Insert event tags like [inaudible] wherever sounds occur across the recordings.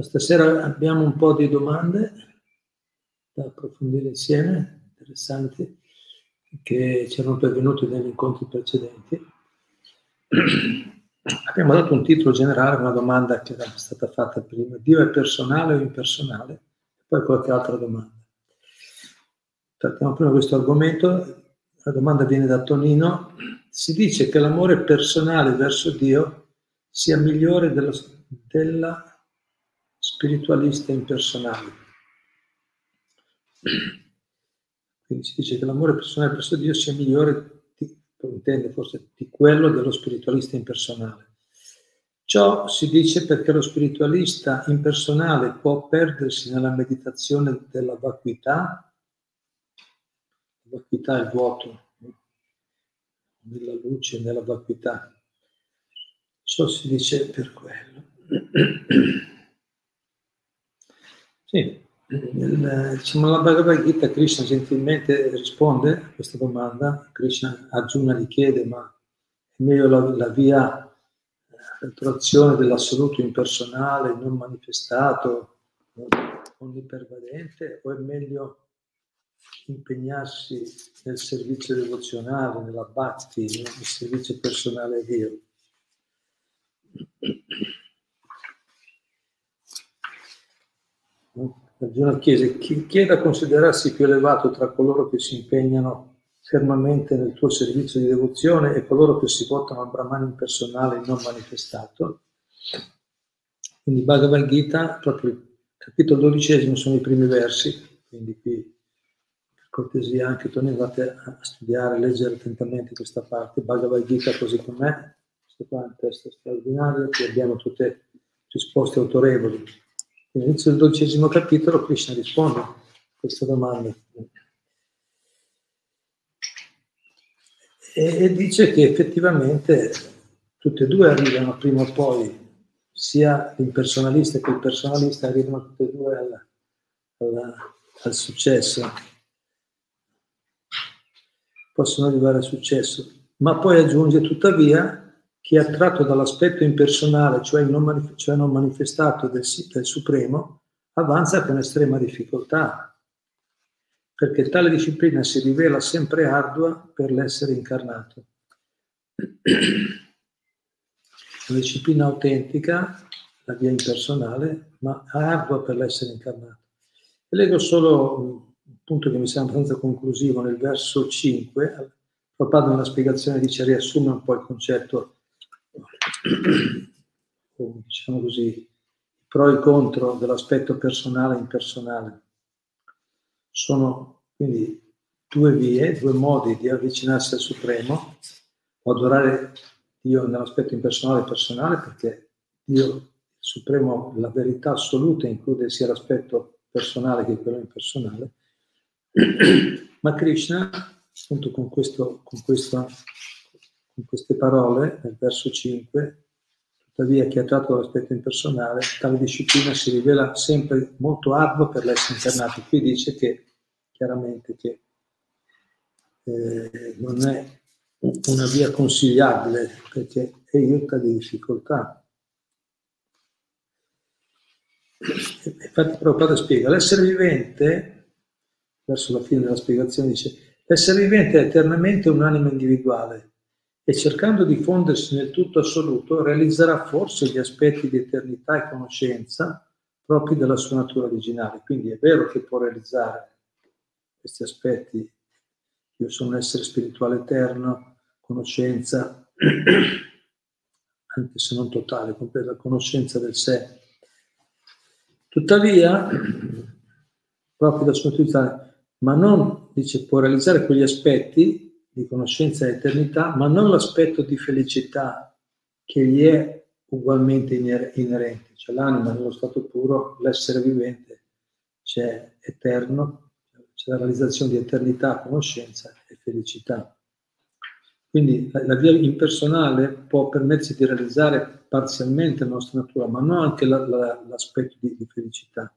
Stasera abbiamo un po' di domande da approfondire insieme, interessanti, che ci erano pervenute negli incontri precedenti. [clears throat] Abbiamo dato un titolo generale una domanda che era stata fatta prima. Dio è personale o impersonale? Poi qualche altra domanda. Trattiamo prima questo argomento. La domanda viene da Tonino si dice che l'amore personale verso Dio sia migliore dello, della spiritualista impersonale. Quindi si dice che l'amore personale verso Dio sia migliore, di, intende forse, di quello dello spiritualista impersonale. Ciò si dice perché lo spiritualista impersonale può perdersi nella meditazione della vacuità, la vacuità è il vuoto, nella luce, nella vacuità. Ciò si dice per quello. [clears throat] Sì, nel, diciamo, la Bhagavad Gita Krishna gentilmente risponde a questa domanda. Krishna Arjuna gli chiede, ma è meglio la, la via l'attrazione dell'assoluto impersonale, non manifestato, onnipervadente, o è meglio impegnarsi nel servizio devozionale, nella bhakti, nel servizio personale a Dio. Arjuna chiese, chi, chi è da considerarsi più elevato tra coloro che si impegnano fermamente nel tuo servizio di devozione e coloro che si votano al Brahman impersonale non manifestato? Quindi Bhagavad Gita, proprio il capitolo dodicesimo sono i primi versi, quindi qui cortesia anche Tony andate a studiare, a leggere attentamente questa parte, Bhagavad Gita così com'è, questo qua è un testo straordinario, qui abbiamo tutte risposte autorevoli. All'inizio del dodicesimo capitolo Krishna risponde a questa domanda. E, e dice che effettivamente tutte e due arrivano prima o poi, sia l'impersonalista che il personalista arrivano tutte e due alla, alla, al successo possono arrivare al successo, ma poi aggiunge tuttavia chi è attratto dall'aspetto impersonale, cioè non, manif- cioè non manifestato del, del Supremo, avanza con estrema difficoltà, perché tale disciplina si rivela sempre ardua per l'essere incarnato. [clears throat] La disciplina autentica, la via impersonale, ma ardua per l'essere incarnato. E leggo solo punto che mi sembra abbastanza conclusivo nel verso 5, Prabhupada nella spiegazione dice riassume un po' il concetto, diciamo così, pro e contro dell'aspetto personale e impersonale. Sono quindi due vie, due modi di avvicinarsi al Supremo, o adorare Dio nell'aspetto impersonale e personale, perché Dio, Supremo, la verità assoluta include sia l'aspetto personale che quello impersonale, ma Krishna, appunto con, questo, con, questa, con queste parole, nel verso 5, tuttavia chi ha tratto l'aspetto impersonale, tale disciplina si rivela sempre molto ardua per l'essere internato. Qui dice che chiaramente che eh, non è una via consigliabile perché aiuta di difficoltà. Infatti Prabhupada spiega, l'essere vivente verso la fine della spiegazione dice l'essere vivente è eternamente un'anima individuale e cercando di fondersi nel tutto assoluto realizzerà forse gli aspetti di eternità e conoscenza propri della sua natura originale. Quindi è vero che può realizzare questi aspetti. Io sono un essere spirituale eterno, conoscenza, [clears throat] anche se non totale, completa conoscenza del sé. Tuttavia, proprio da sua utilità, ma non, dice, può realizzare quegli aspetti di conoscenza e eternità, ma non l'aspetto di felicità che gli è ugualmente inerenti. C'è l'anima nello stato puro, l'essere vivente c'è eterno, c'è la realizzazione di eternità, conoscenza e felicità. Quindi la, la via impersonale può permetterci di realizzare parzialmente la nostra natura, ma non anche la, la, l'aspetto di, di felicità.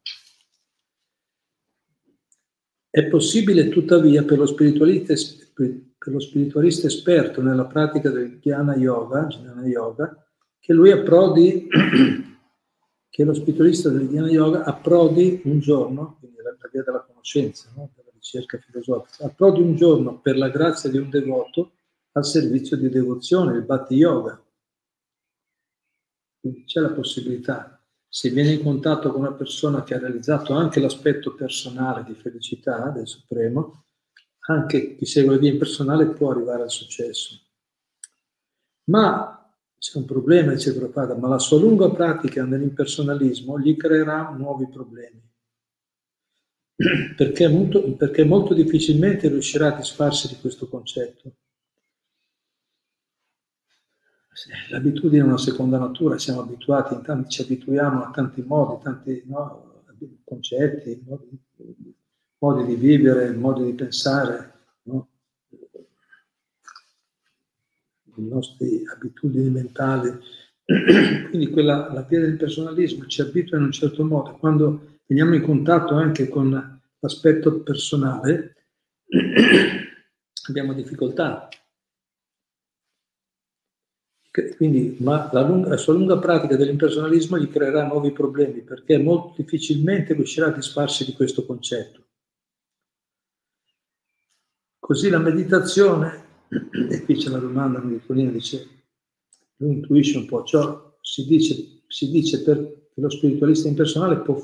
È possibile tuttavia per lo, spiritualista, per lo spiritualista esperto nella pratica del Jnana Yoga, Jnana Yoga che lui approdi, [clears throat] che lo spiritualista del Jnana Yoga approdi un giorno, quindi la, la via della conoscenza, no? della ricerca filosofica, approdi un giorno per la grazia di un devoto al servizio di devozione, il Bhatti Yoga. Quindi c'è la possibilità se viene in contatto con una persona che ha realizzato anche l'aspetto personale di felicità del Supremo, anche chi segue la via impersonale può arrivare al successo. Ma c'è un problema, dice Prabhupada, ma la sua lunga pratica nell'impersonalismo gli creerà nuovi problemi. [clears throat] Perché molto, perché molto difficilmente riuscirà a disfarsi di questo concetto. L'abitudine è una seconda natura, siamo abituati, tanti, ci abituiamo a tanti modi, tanti no, concetti, modi, modi, di vivere, modi di pensare, no? le nostre abitudini mentali. [clears throat] Quindi quella, la via del personalismo ci abitua in un certo modo. Quando veniamo in contatto anche con l'aspetto personale, [clears throat] abbiamo difficoltà quindi, ma la, lunga, la, sua lunga pratica dell'impersonalismo gli creerà nuovi problemi perché molto difficilmente riuscirà a disfarsi di questo concetto. Così la meditazione, [clears throat] e qui c'è la domanda, Nicolina dice, lui intuisce un po', ciò si dice, si dice per lo spiritualista impersonale può,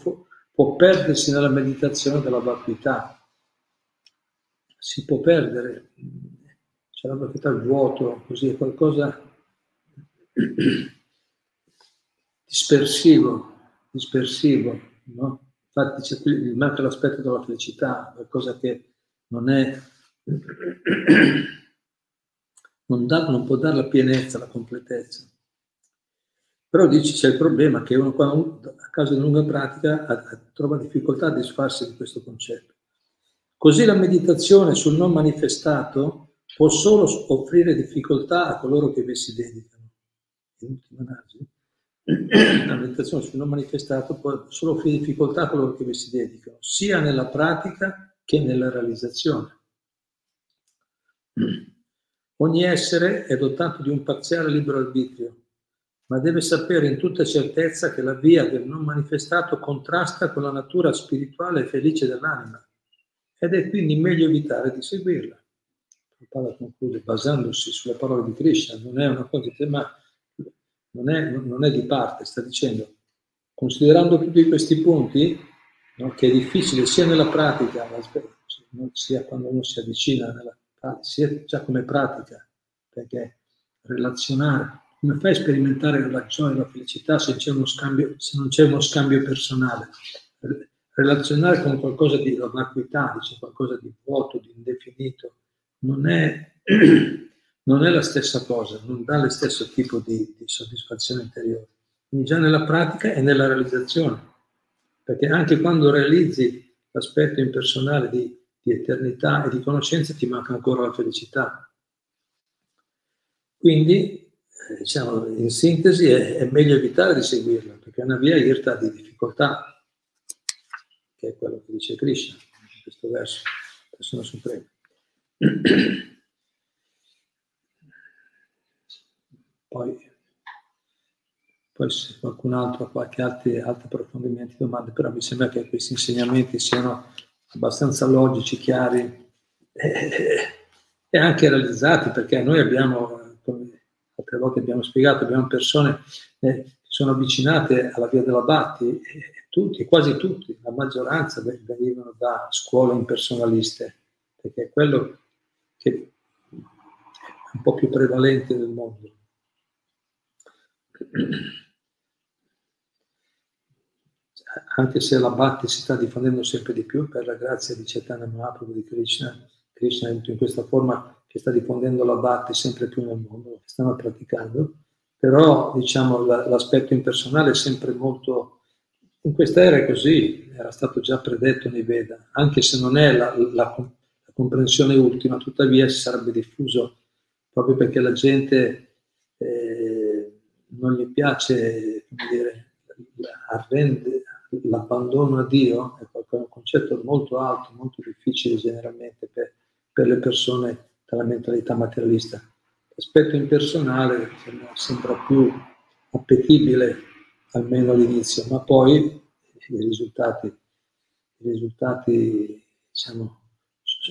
può perdersi nella meditazione della vacuità, si può perdere, c'è la vacuità, il vuoto, così è qualcosa [clears throat] dispersivo, dispersivo, no? Infatti c'è qui, manca l'aspetto della felicità, qualcosa che non è, non, dà, non può dare la pienezza, la completezza. Però dici c'è il problema che uno quando, a causa di una lunga pratica a, a, trova difficoltà a disfarsi di questo concetto. Così la meditazione sul non manifestato può solo offrire difficoltà a coloro che vi si dedicano in ultima analisi, la meditazione sul non manifestato può solo offrire difficoltà a coloro che vi si dedicano, sia nella pratica che nella realizzazione. Ogni essere è dotato di un parziale libero arbitrio, ma deve sapere in tutta certezza che la via del non manifestato contrasta con la natura spirituale e felice dell'anima ed è quindi meglio evitare di seguirla. Prabhupada conclude basandosi sulla parola di Krishna, non è una cosa di ma non è, non è di parte, sta dicendo, considerando tutti questi punti, no, che è difficile sia nella pratica, sia quando uno si avvicina, nella, sia già come pratica, perché relazionare, come fai a sperimentare la gioia e la felicità se, scambio, se non c'è uno scambio personale? Relazionare con qualcosa di vacuità, dice qualcosa di vuoto, di indefinito, non è [clears throat] non è la stessa cosa, non dà lo stesso tipo di, di soddisfazione interiore. Quindi già nella pratica e nella realizzazione, perché anche quando realizzi l'aspetto impersonale di, di eternità e di conoscenza ti manca ancora la felicità. Quindi, eh, diciamo, in sintesi, è, è, meglio evitare di seguirla, perché è una via irta di difficoltà, che è quello che dice Krishna in questo verso, persona suprema. [clears throat] Poi, poi se qualcun altro ha qualche altri approfondimenti, domande, però mi sembra che questi insegnamenti siano abbastanza logici, chiari e, e anche realizzati, perché noi abbiamo, come altre volte abbiamo spiegato, abbiamo persone eh, che sono avvicinate alla via della Batti, e tutti, quasi tutti, la maggioranza venivano da scuole impersonaliste, perché è quello che è un po' più prevalente nel mondo anche se la Bhakti si sta diffondendo sempre di più per la grazia di Chaitanya Mahaprabhu di Krishna, Krishna è in questa forma che sta diffondendo la Bhakti sempre più nel mondo, stanno praticando, però diciamo, l'aspetto impersonale è sempre molto... In questa era è così, era stato già predetto nei Veda, anche se non è la, la, la comprensione ultima, tuttavia si sarebbe diffuso proprio perché la gente eh, non gli piace, come dire, arrende, l'abbandono a Dio, è un concetto molto alto, molto difficile generalmente per, per le persone dalla mentalità materialista. L'aspetto impersonale sembra più appetibile, almeno all'inizio, ma poi i risultati, i risultati diciamo,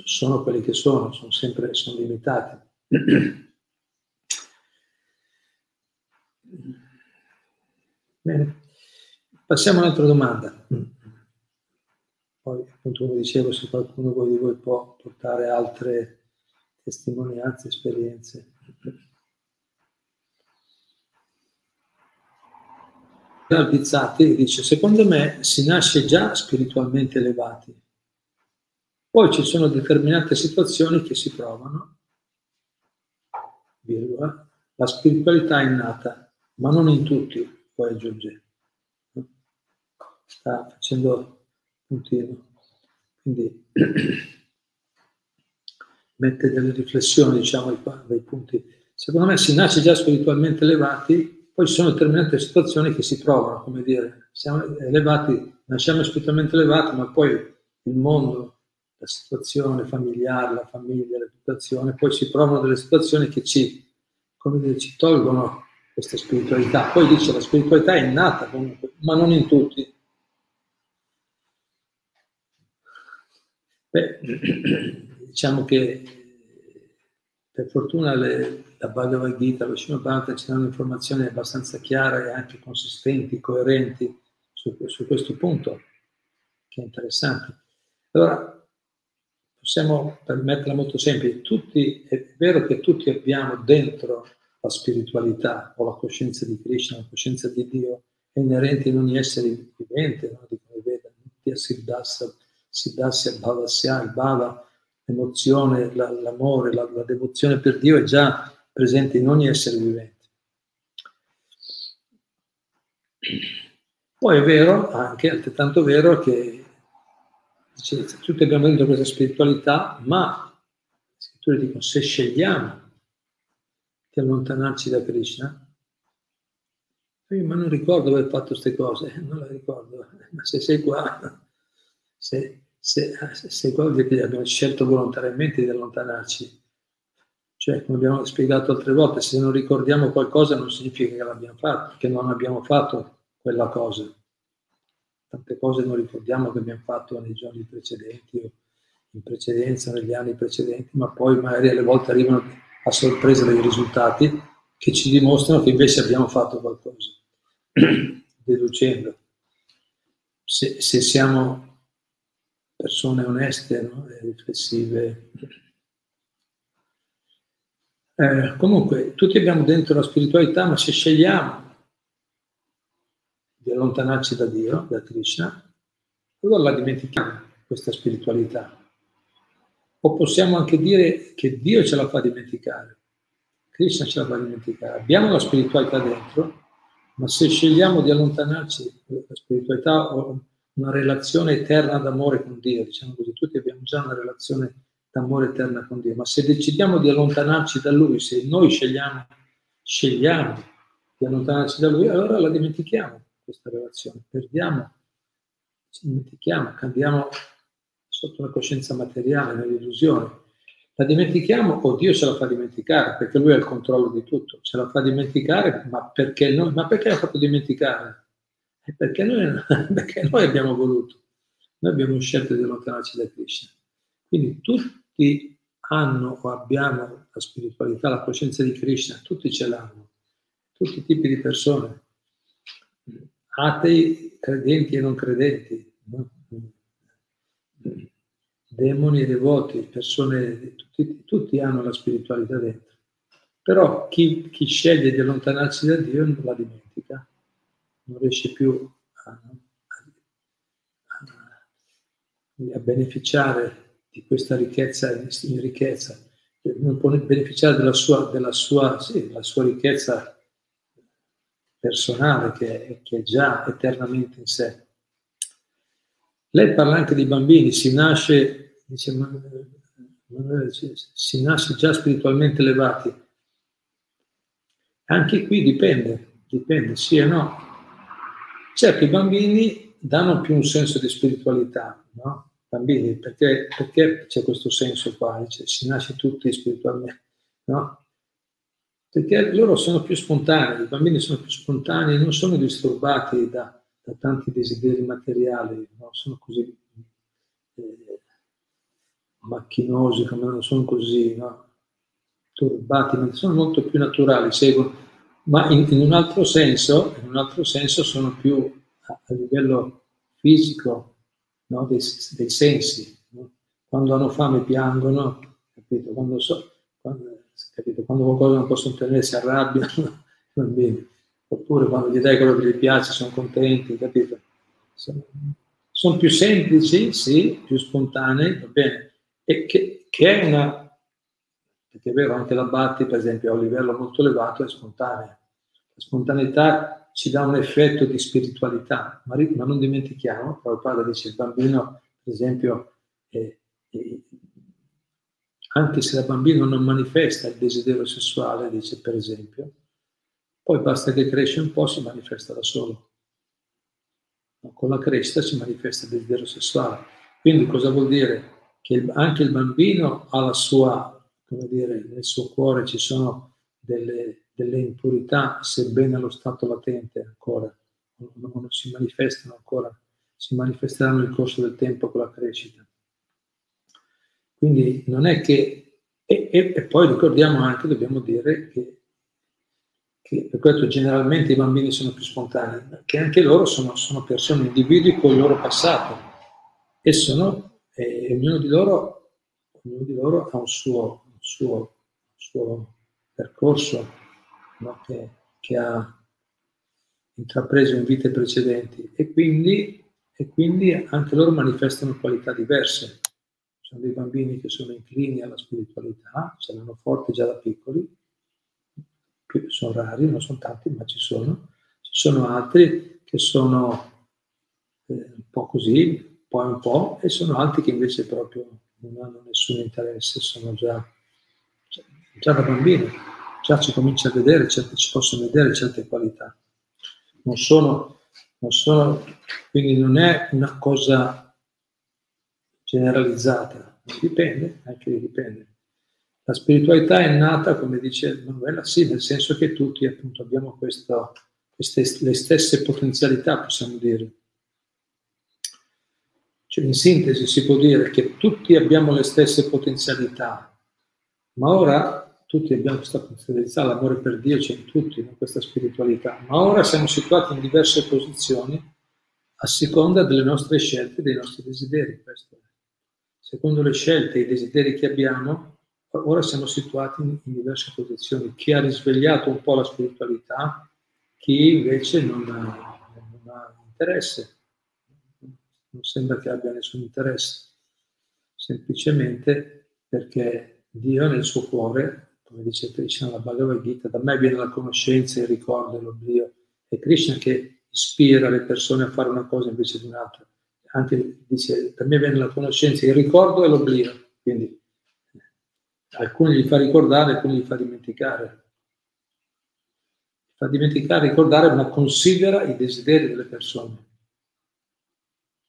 sono quelli che sono, sono sempre sono limitati. [clears throat] Bene, passiamo a un'altra domanda. Poi, appunto, come dicevo, se qualcuno di voi può portare altre testimonianze, esperienze. Albizzati dice, secondo me si nasce già spiritualmente elevati, poi ci sono determinate situazioni che si provano, virgola, la spiritualità è innata, ma non in tutti, poi aggiunge. Sta facendo puntino. Quindi [clears throat] mette delle riflessioni, diciamo, dei punti. Secondo me si nasce già spiritualmente elevati, poi ci sono determinate situazioni che si provano, come dire, siamo elevati, nasciamo spiritualmente elevati, ma poi il mondo, la situazione familiare, la famiglia, l'educazione, poi si provano delle situazioni che ci, dire, ci tolgono questa spiritualità. Poi dice la spiritualità è innata comunque, ma non in tutti. Beh, [clears throat] diciamo che per fortuna le, la Bhagavad Gita, lo Srimad ci danno informazioni abbastanza chiare e anche consistenti, coerenti su, su questo punto, che è interessante. Allora, possiamo, per metterla molto semplice, tutti, è vero che tutti abbiamo dentro la spiritualità o la coscienza di Krishna, la coscienza di Dio, è inerente in ogni essere vivente, no? di come vede, Nitya Siddhasa, Siddhasya Bhavasya, il Bhava, l'emozione, la, l'amore, la, la devozione per Dio è già presente in ogni essere vivente. Poi è vero, anche altrettanto vero, che dice, tutti abbiamo dentro questa spiritualità, ma scritture dicono se scegliamo di allontanarci da Krishna, io ma non ricordo aver fatto queste cose, non le ricordo, [laughs] ma se sei qua, se, se, se qua che abbiamo scelto volontariamente di allontanarci, cioè come abbiamo spiegato altre volte, se non ricordiamo qualcosa non significa che l'abbiamo fatto, che non abbiamo fatto quella cosa tante cose non ricordiamo che abbiamo fatto nei giorni precedenti o in precedenza, negli anni precedenti, ma poi magari alle volte arrivano a sorpresa dei risultati che ci dimostrano che invece abbiamo fatto qualcosa, [clears throat] deducendo. Se, se siamo persone oneste no? e riflessive. Eh, comunque, tutti abbiamo dentro la spiritualità, ma se scegliamo di allontanarci da Dio, da Krishna, allora la dimentichiamo questa spiritualità. O possiamo anche dire che Dio ce la fa dimenticare, Krishna ce la fa dimenticare. Abbiamo la spiritualità dentro, ma se scegliamo di allontanarci dalla spiritualità o una relazione eterna d'amore con Dio, diciamo così, tutti abbiamo già una relazione d'amore eterna con Dio, ma se decidiamo di allontanarci da Lui, se noi scegliamo, scegliamo di allontanarci da Lui, allora la dimentichiamo questa relazione, perdiamo, ci dimentichiamo, cambiamo sotto la coscienza materiale, nell'illusione. La dimentichiamo o Dio ce la fa dimenticare, perché Lui ha il controllo di tutto, ce la fa dimenticare, ma perché, noi, ma perché l'ha fatto dimenticare? Perché noi, [laughs] perché noi abbiamo voluto, noi abbiamo scelto di allontanarci da Krishna. Quindi tutti hanno o abbiamo la spiritualità, la coscienza di Krishna, tutti ce l'hanno, tutti i tipi di persone atei, credenti e non credenti, demoni e devoti, persone, tutti, tutti, hanno la spiritualità dentro. Però chi, chi, sceglie di allontanarsi da Dio non la dimentica, non riesce più a, a, a beneficiare di questa ricchezza in ricchezza, non può beneficiare della sua, della sua, sì, della sua ricchezza personale che, che è già eternamente in sé. Lei parla anche di bambini, si nasce, dice, si nasce già spiritualmente elevati. Anche qui dipende, dipende, sì e no. Certo, i bambini danno più un senso di spiritualità, no? Bambini, perché, perché c'è questo senso qua? Cioè, si nasce tutti spiritualmente, no? Perché loro sono più spontanei, i bambini sono più spontanei, non sono disturbati da, da tanti desideri materiali, no? sono così eh, macchinosi, come non sono così, no? turbati, ma sono molto più naturali, seguono, ma in, in, un altro senso, in un altro senso sono più a, a livello fisico no? dei, dei, sensi. Quando hanno fame piangono, capito? Quando, so, quando, capito? quando qualcosa non possono tenere si arrabbiano, [laughs] bene oppure quando gli dai quello che gli piace sono contenti, capito? Sono, sono più semplici, sì, più spontanei, va bene, e che, che, è una, perché è vero, anche la Batti, per esempio, a un livello molto elevato è spontanea. La spontaneità ci dà un effetto di spiritualità, ma, ma non dimentichiamo, Prabhupada dice il bambino, per esempio, è, è, anche se il bambino non manifesta il desiderio sessuale, dice per esempio, poi basta che cresce un po' si manifesta da solo. Con la crescita si manifesta il desiderio sessuale. Quindi cosa vuol dire? Che anche il bambino ha la sua, come dire, nel suo cuore ci sono delle, delle impurità, sebbene allo stato latente ancora, non, non si manifestano ancora, si manifesteranno nel corso del tempo con la crescita. Quindi non è che, e, e, e poi ricordiamo anche, dobbiamo dire che che per questo generalmente i bambini sono più spontanei, che anche loro sono, sono persone, individui con il loro passato e sono, e ognuno, di loro, ognuno di loro ha un suo, suo, suo percorso no? che, che, ha intrapreso in vite precedenti e quindi, e quindi anche loro manifestano qualità diverse. Sono dei bambini che sono inclini alla spiritualità, ce l'hanno forte già da piccoli, sono rari, non sono tanti, ma ci sono. Ci sono altri che sono eh, un po' così, poi un po', e sono altri che invece proprio non hanno nessun interesse, sono già, già da bambini, già ci comincia a vedere, certe, ci possono vedere certe qualità. Non sono, non sono, quindi non è una cosa generalizzata, dipende, anche dipende. La spiritualità è nata, come dice Manuela, sì, nel senso che tutti appunto abbiamo questo, queste, le stesse potenzialità, possiamo dire. Cioè, in sintesi si può dire che tutti abbiamo le stesse potenzialità, ma ora tutti abbiamo questa potenzialità, l'amore per Dio c'è in tutti, in questa spiritualità, ma ora siamo situati in diverse posizioni a seconda delle nostre scelte, dei nostri desideri. Questo. Secondo le scelte e i desideri che abbiamo, ora siamo situati in, in, diverse posizioni. Chi ha risvegliato un po' la spiritualità, chi invece non ha, non ha interesse, non sembra che abbia nessun interesse, semplicemente perché Dio nel suo cuore, come dice Krishna nella Bhagavad Gita, da me viene la conoscenza, il ricordo e l'oblio. È Krishna che ispira le persone a fare una cosa invece di un'altra. Anche dice, da me viene la conoscenza, il ricordo e l'oblio. Quindi alcuni li fa ricordare, alcuni li fa dimenticare. Fa dimenticare, ricordare, ma considera i desideri delle persone,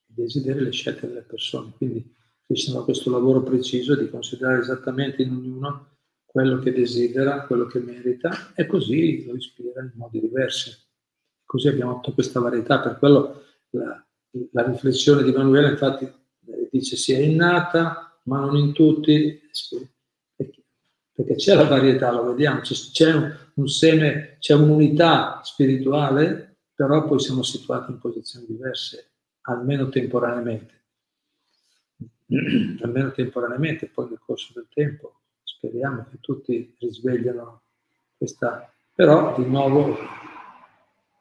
i desideri e le scelte delle persone. Quindi Krishna fa questo lavoro preciso di considerare esattamente in ognuno quello che desidera, quello che merita, e così lo ispira in modi diversi. Così abbiamo tutta questa varietà, per quello la, la riflessione di Manuela infatti dice sia innata, ma non in tutti, perché c'è la varietà, lo vediamo, c'è un, un seme, c'è un'unità spirituale, però poi siamo situati in posizioni diverse, almeno temporaneamente. [clears throat] almeno temporaneamente, poi nel corso del tempo speriamo che tutti risvegliano questa, però di nuovo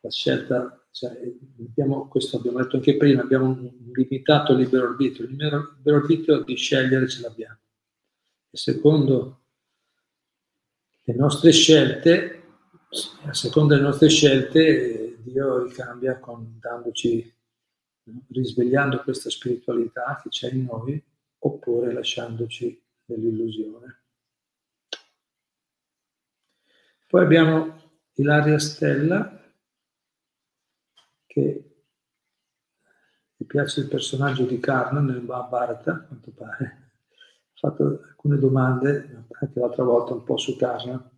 la scelta, cioè, abbiamo, questo abbiamo detto anche prima, abbiamo un limitato libero arbitrio, il libero arbitrio di scegliere ce l'abbiamo. E secondo le nostre scelte a seconda delle nostre scelte Dio ricambia con, dandoci, risvegliando questa spiritualità che c'è in noi oppure lasciandoci nell'illusione. Poi abbiamo Ilaria Stella che mi piace il personaggio di Karna nel Mahabharata, a quanto pare. Ha fatto alcune domande, anche l'altra volta un po' su Karna.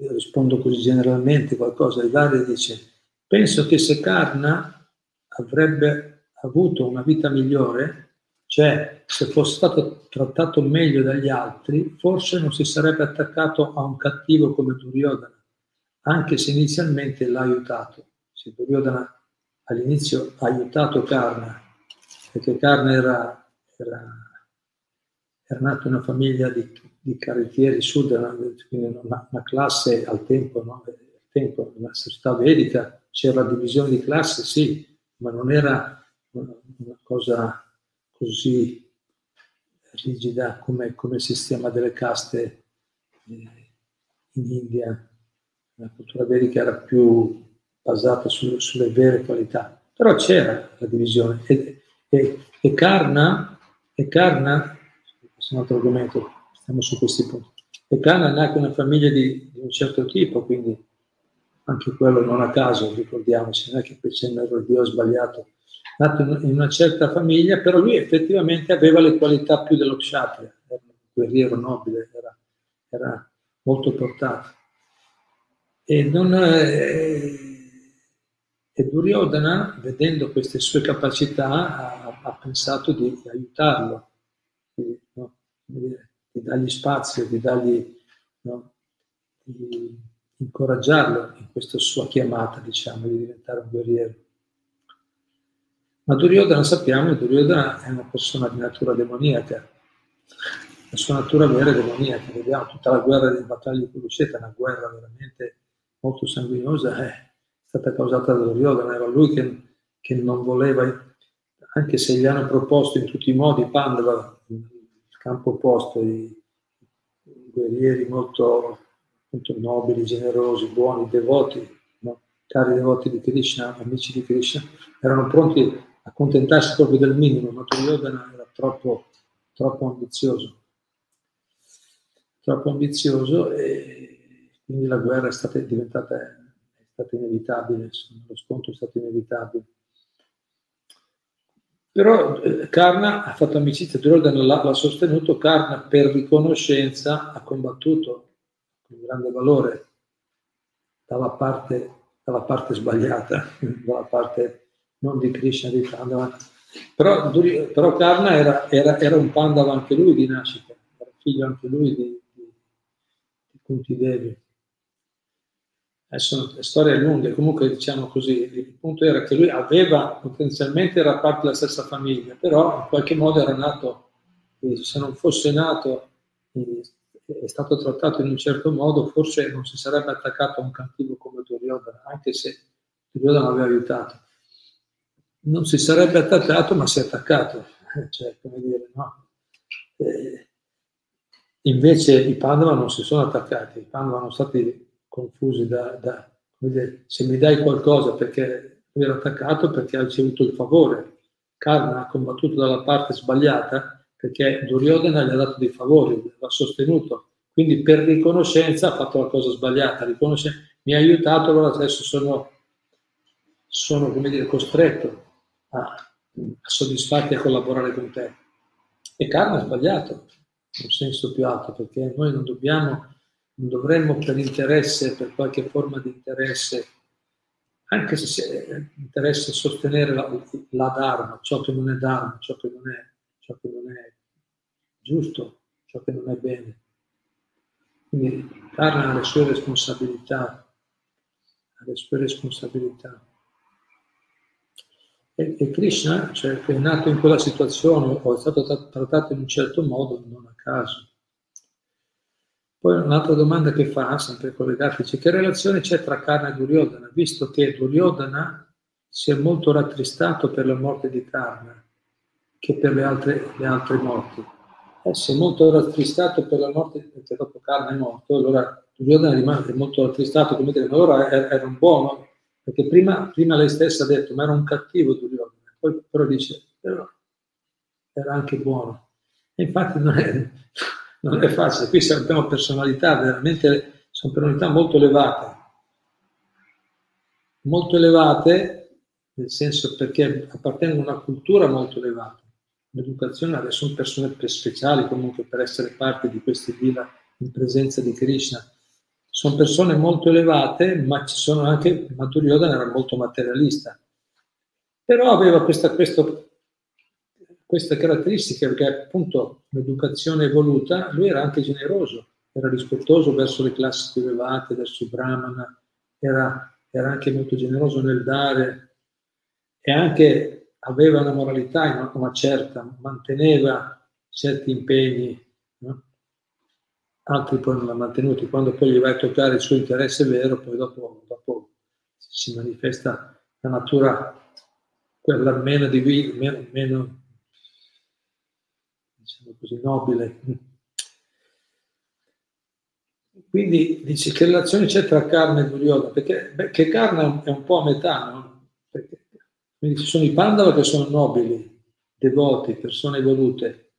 Io rispondo così generalmente qualcosa. Ilaria dice, penso che se Karna avrebbe avuto una vita migliore, cioè se fosse stato trattato meglio dagli altri, forse non si sarebbe attaccato a un cattivo come Duryodhana, anche se inizialmente l'ha aiutato. Se Duryodhana all'inizio ha aiutato Karna, perché Karna era, era, era nata in una famiglia di, di carrettieri sud, quindi una, una, classe al tempo, no? al tempo, nella società vedica c'era divisione di classe, sì, ma non era una, una cosa così rigida come, come, il sistema delle caste eh, in India. La cultura vedica era più basata su, sulle vere qualità. Però c'era la divisione e, e, e Karna, e Karna, questo è un altro argomento, stiamo su questi punti, e Karna nacque una famiglia di, di, un certo tipo, quindi anche quello non a caso, ricordiamoci, non è che poi c'è un Dio sbagliato, nato in una certa famiglia, però lui effettivamente aveva le qualità più dello kshatriya, era un guerriero nobile, era, era molto portato. E non... Eh, e Duryodhana, vedendo queste sue capacità, ha, ha pensato di, aiutarlo, di, no, di, dargli spazio, di dargli, no, di incoraggiarlo in questa sua chiamata, diciamo, di diventare un guerriero. Ma Duryodhana sappiamo che Duryodhana è una persona di natura demoniaca, la sua natura vera è demoniaca, vediamo tutta la guerra delle battaglie di Kurukshetra, una guerra veramente molto sanguinosa, eh stata causata da Duryodhana, era lui che, che, non voleva, anche se gli hanno proposto in tutti i modi Pandava, il campo opposto, i, i guerrieri molto, molto, nobili, generosi, buoni, devoti, cari devoti di Krishna, amici di Krishna, erano pronti accontentarsi proprio del minimo, ma Duryodhana era troppo, troppo ambizioso, troppo ambizioso e quindi la guerra è stata diventata stato inevitabile, insomma, lo scontro è stato inevitabile. Però eh, Karna ha fatto amicizia, Duryodhana l'ha, l'ha sostenuto, Karna per riconoscenza ha combattuto con grande valore dalla parte, dalla parte sbagliata, [laughs] dalla parte non di Krishna, di Pandava. Però, però Karna era, era, era, un Pandava anche lui di nascita, era figlio anche lui di, di, di Kunti Devi. Adesso le storie lunghe, comunque diciamo così, il punto era che lui aveva, potenzialmente era parte della stessa famiglia, però in qualche modo era nato, se non fosse nato è stato trattato in un certo modo, forse non si sarebbe attaccato a un cattivo come Duryodhana, anche se Duryodhana aveva aiutato. Non si sarebbe attaccato, ma si è attaccato. Cioè, come dire, no? Eh, invece i Pandava non si sono attaccati, i Pandava sono stati confusi da, da dire, se mi dai qualcosa perché mi ero attaccato perché ha ricevuto il favore. Karna ha combattuto dalla parte sbagliata perché Duryodhana gli ha dato dei favori, l'ha sostenuto. Quindi per riconoscenza ha fatto la cosa sbagliata, mi ha aiutato, allora adesso sono, sono dire, costretto a, a collaborare con te. E Karna ha sbagliato, in un senso più alto, perché noi non dobbiamo non dovremmo per interesse, per qualche forma di interesse, anche se interesse sostenere la, la Dharma, ciò che non è Dharma, ciò che non è, ciò che non è giusto, ciò che non è bene. Quindi Dharma ha le sue responsabilità, ha le sue responsabilità. E, e Krishna, cioè che è nato in quella situazione o è stato trattato in un certo modo, non a caso. Poi un'altra domanda che fa, sempre collegata, dice che relazione c'è tra Karna e Duryodhana, visto che Duryodhana si è molto rattristato per la morte di Karna che per le altre, le altre morti. Eh, si è molto rattristato per la morte, perché dopo Karna è morto, allora Duryodhana rimane molto attristato, come dire, ma ora era un buono, perché prima, prima, lei stessa ha detto, ma era un cattivo Duryodhana, poi però dice, però era anche buono. E infatti non è, [laughs] non è facile, qui abbiamo personalità veramente, sono personalità molto elevate, molto elevate nel senso perché appartengono a una cultura molto elevata. L'educazione sono persone speciali comunque per essere parte di queste villa in presenza di Krishna. Sono persone molto elevate, ma ci sono anche, ma Duryodhana era molto materialista. Però aveva questa, questo, questa caratteristica perché appunto l'educazione evoluta, lui era anche generoso, era rispettoso verso le classi più elevate, verso i brahmana, era, era anche molto generoso nel dare, e anche aveva una moralità una certa, manteneva certi impegni? Altri poi non l'ha mantenuti. Quando poi gli vai a toccare il suo interesse vero, poi dopo, dopo si manifesta la natura, quella meno, di, meno, meno diciamo così, nobile. Quindi dice che relazione c'è tra carne e Duryodhana? Perché beh, che carne è un po' a metà, no? Perché quindi ci sono i Pandava che sono nobili, devoti, persone evolute.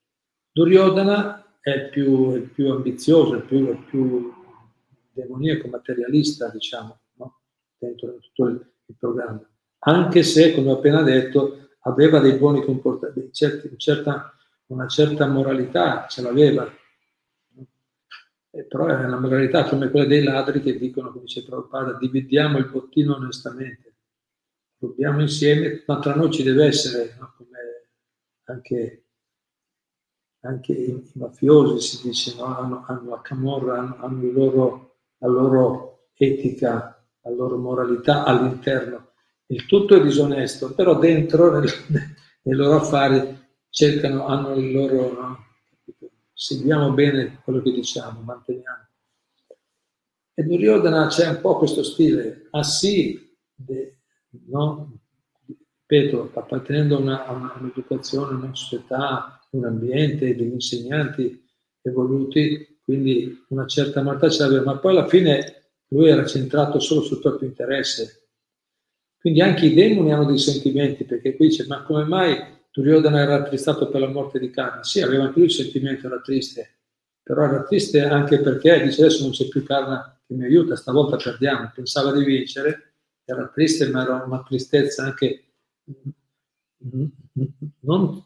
Duryodhana è più, è più ambizioso, è più, è più demoniaco, materialista, diciamo, no? dentro tutto il, il, programma. Anche se, come ho appena detto, aveva dei buoni comportamenti, certi, certa, una certa moralità, ce l'aveva. E però è una moralità come quella dei ladri che dicono, come dice Prabhupada, dividiamo il bottino onestamente dobbiamo insieme, ma tra noi ci deve essere, no? anche, anche i, i, mafiosi si dice, no? hanno, hanno la camorra, hanno, hanno loro, la loro etica, la loro moralità all'interno. Il tutto è disonesto, però dentro, nel, [laughs] nei loro affari, cercano, hanno il loro, no? seguiamo bene quello che diciamo, manteniamo. E Duryodhana c'è un po' questo stile, ah sì, de, no? ripeto, appartenendo a, una, a un'educazione, a una società, un ambiente, degli insegnanti evoluti, quindi una certa mortà ce l'aveva, ma poi alla fine lui era centrato solo sul proprio interesse. Quindi anche i demoni hanno dei sentimenti, perché qui dice, ma come mai Duryodhana era attristato per la morte di Karna? Sì, aveva anche lui il sentimento, era triste, però era triste anche perché dice adesso non c'è più Karna che mi aiuta, stavolta perdiamo, pensava di vincere, era triste, ma era una tristezza anche, non,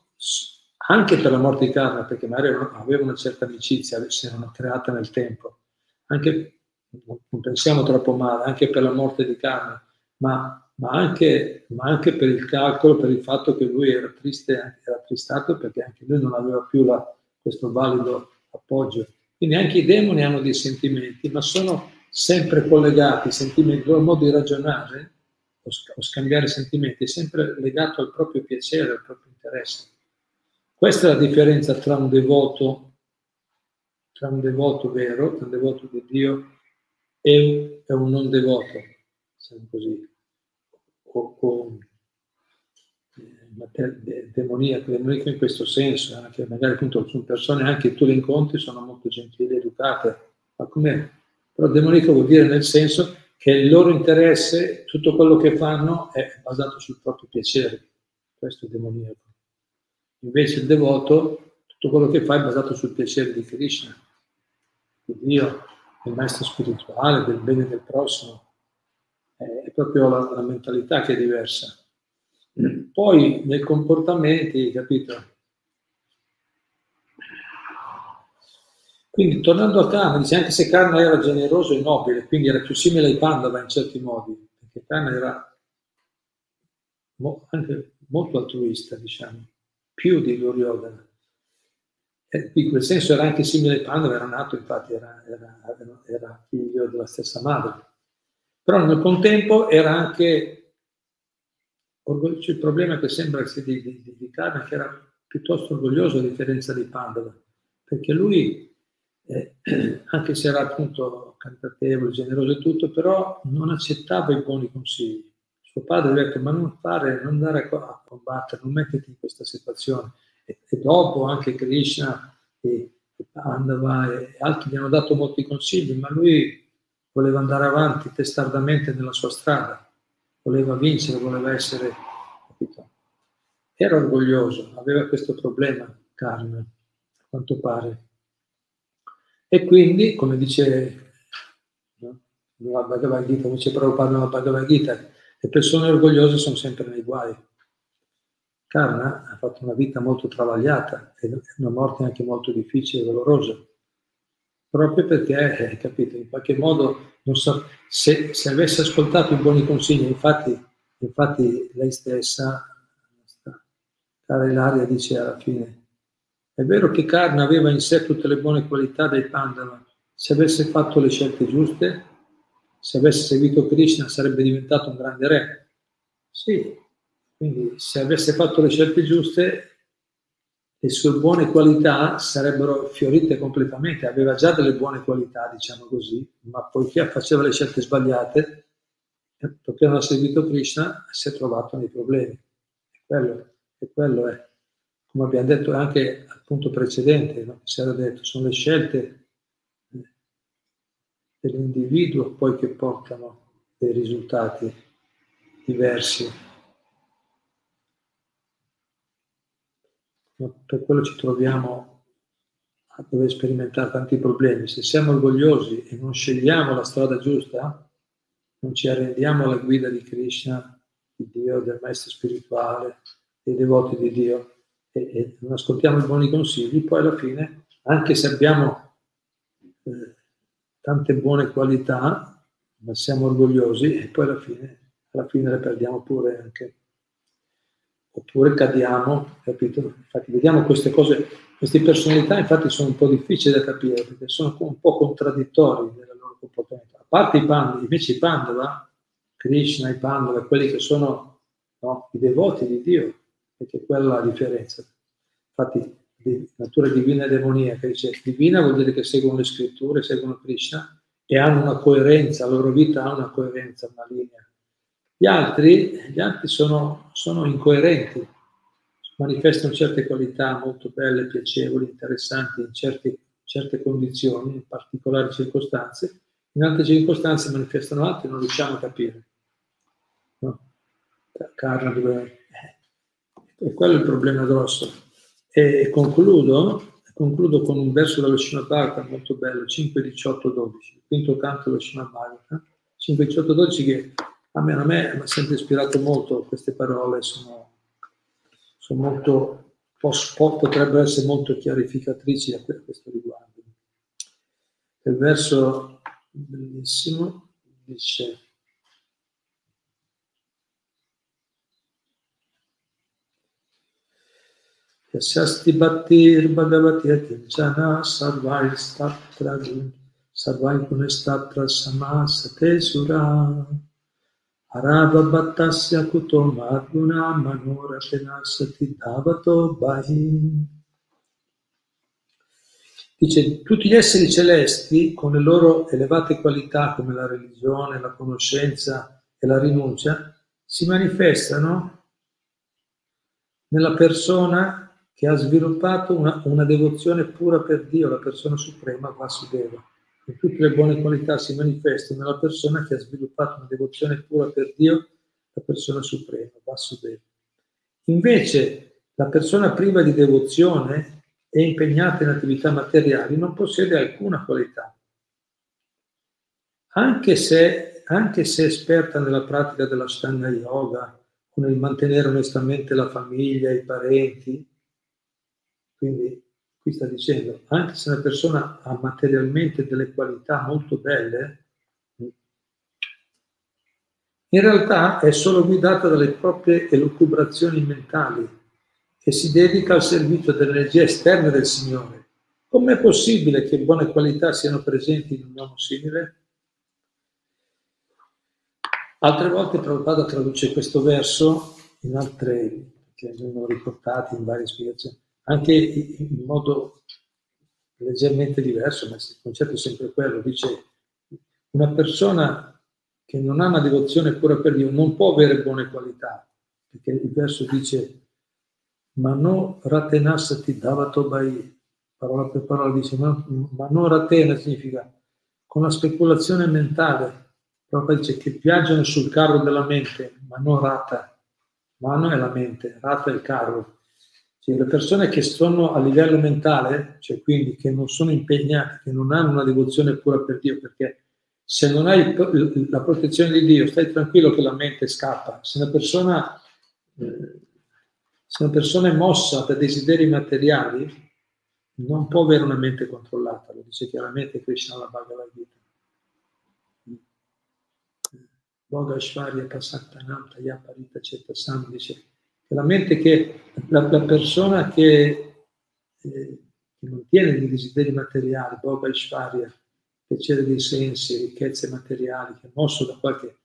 anche per la morte di Carla, perché magari aveva una certa amicizia, si erano creata nel tempo, anche, non pensiamo troppo male, anche per la morte di Carla, ma, ma, anche, ma anche per il calcolo, per il fatto che lui era triste, era tristato perché anche lui non aveva più la, questo valido appoggio. Quindi anche i demoni hanno dei sentimenti, ma sono sempre collegati, il modo di ragionare o scambiare sentimenti è sempre legato al proprio piacere, al proprio interesse. Questa è la differenza tra un devoto, tra un devoto vero, tra un devoto di Dio e, un non devoto, diciamo così, o, o eh, demoniaco, demoniaco in questo senso, anche magari appunto sono persone, anche tu le incontri, sono molto gentili, educate, ma come però demoniaco vuol dire nel senso che il loro interesse, tutto quello che fanno è basato sul proprio piacere. Questo è demoniaco. Invece il devoto, tutto quello che fa è basato sul piacere di Krishna, di Dio, del maestro spirituale, del bene del prossimo. È proprio la, la mentalità che è diversa. Poi nei comportamenti, capito? Quindi tornando a Kana, dice anche se Kana era generoso e nobile, quindi era più simile ai Pandava in certi modi, perché Kana era mo, anche molto altruista, diciamo, più di Duryodhana. E in quel senso era anche simile ai Pandava, era nato, infatti era, era, era figlio della stessa madre. Però nel contempo era anche orgoglioso. Il problema che sembra che di, di, di Karna che era piuttosto orgoglioso a differenza di Pandava, perché lui eh, [clears throat] anche se era appunto caritatevole, generoso e tutto, però non accettava i buoni consigli. Suo padre gli ha detto, ma non fare, non andare a combattere, non metterti in questa situazione. E, e dopo anche Krishna e, e andava e altri gli hanno dato molti consigli, ma lui voleva andare avanti testardamente nella sua strada, voleva vincere, voleva essere, capito? Era orgoglioso, aveva questo problema, Karna, a quanto pare. E quindi, come dice no, la Bhagavad Gita, come dice Prabhupada nella Bhagavad Gita, le persone orgogliose sono sempre nei guai. Karna ha fatto una vita molto travagliata e una morte anche molto difficile e dolorosa, proprio perché, eh, capito, in qualche modo, so, se, se, avesse ascoltato i buoni consigli, infatti, infatti lei stessa, cara Ilaria, dice alla fine, è vero che Karna aveva in sé tutte le buone qualità dei Pandava, se avesse fatto le scelte giuste, se avesse seguito Krishna sarebbe diventato un grande re. Sì, quindi se avesse fatto le scelte giuste, le sue buone qualità sarebbero fiorite completamente. Aveva già delle buone qualità, diciamo così, ma poiché faceva le scelte sbagliate, perché non ha seguito Krishna, si è trovato nei problemi. E quello, e quello è, come abbiamo detto anche al punto precedente, no? si era detto, sono le scelte eh, dell'individuo poi che portano dei risultati diversi. per quello ci troviamo a dover sperimentare tanti problemi. Se siamo orgogliosi e non scegliamo la strada giusta, non ci arrendiamo alla guida di Krishna, di Dio, del maestro spirituale, dei devoti di Dio, e, e non ascoltiamo i buoni consigli, poi alla fine, anche se abbiamo tante buone qualità, ma siamo orgogliosi, e poi alla fine, alla fine le perdiamo pure anche oppure cadiamo, capito? Infatti vediamo queste cose, queste personalità infatti sono un po' difficili da capire perché sono un po' contraddittori nel loro comportamento. A parte i Pandava, invece i Pandava, Krishna, i Pandava, quelli che sono no, i devoti di Dio, perché quella è la differenza. Infatti di natura divina e demoniaca, dice divina vuol dire che seguono le scritture, seguono Krishna e hanno una coerenza, la loro vita ha una coerenza, una linea gli altri, gli altri sono, sono incoerenti, manifestano certe qualità molto belle, piacevoli, interessanti in certe, certe condizioni, in particolari circostanze, in altre circostanze manifestano altri e non riusciamo a capire. No? Carna dove... E quello è il problema grosso. E concludo, concludo con un verso dello Shinabhagata molto bello, 5, 18, 12, il quinto canto dello Shinabhagata, 5, 18, 12 che a me, a me mi ha sempre ispirato molto queste parole, sono, sono molto, potrebbero essere molto chiarificatrici a questo riguardo. Il verso bellissimo dice Yasasti Bhattir Bhagavati Atinchana Sarvai Statra Sarvai Gunestatra Samasate Sura Arabhatasya kuto madguna manoratenasati dhavato bahi. Dice, tutti gli esseri celesti, con le loro elevate qualità come la religione, la conoscenza e la rinuncia, si manifestano nella persona che ha sviluppato una, una devozione pura per Dio, la persona suprema Vasudeva e tutte le buone qualità si manifestano nella persona che ha sviluppato una devozione pura per Dio, la persona suprema, Vasudeva. Invece la persona priva di devozione e impegnata in attività materiali non possiede alcuna qualità. Anche se, anche se esperta nella pratica della Shtanga Yoga, o nel mantenere onestamente la famiglia, i parenti, quindi qui sta dicendo, anche se una persona ha materialmente delle qualità molto belle, in realtà è solo guidata dalle proprie elucubrazioni mentali e si dedica al servizio dell'energia esterna del Signore. Com'è possibile che buone qualità siano presenti in un uomo simile? Altre volte Prabhupada traduce questo verso in altre che vengono riportati in varie spiegazioni anche in modo leggermente diverso, ma il concetto è sempre quello, dice una persona che non ha una devozione pura per Dio non può avere buone qualità, perché il verso dice ma no ratenasati davato bai, parola per parola dice, ma, ma non ratena significa con la speculazione mentale, proprio dice che viaggiano sul carro della mente, ma non rata, mano è la mente, rata è il carro. Cioè, le persone che sono a livello mentale, cioè quindi che non sono impegnate, che non hanno una devozione pura per Dio, perché se non hai la protezione di Dio, stai tranquillo che la mente scappa. Se una persona, eh, se una persona è mossa da desideri materiali, non può avere una mente controllata, lo dice chiaramente Krishna alla Bhagavad Gita. Boga Shvarya Pasaktanam Taya Parita Cetasam dice la mente che la, la persona che, eh, che non tiene dei desideri materiali, Boga Shvarya, piacere dei sensi, ricchezze materiali, che è mosso da qualche...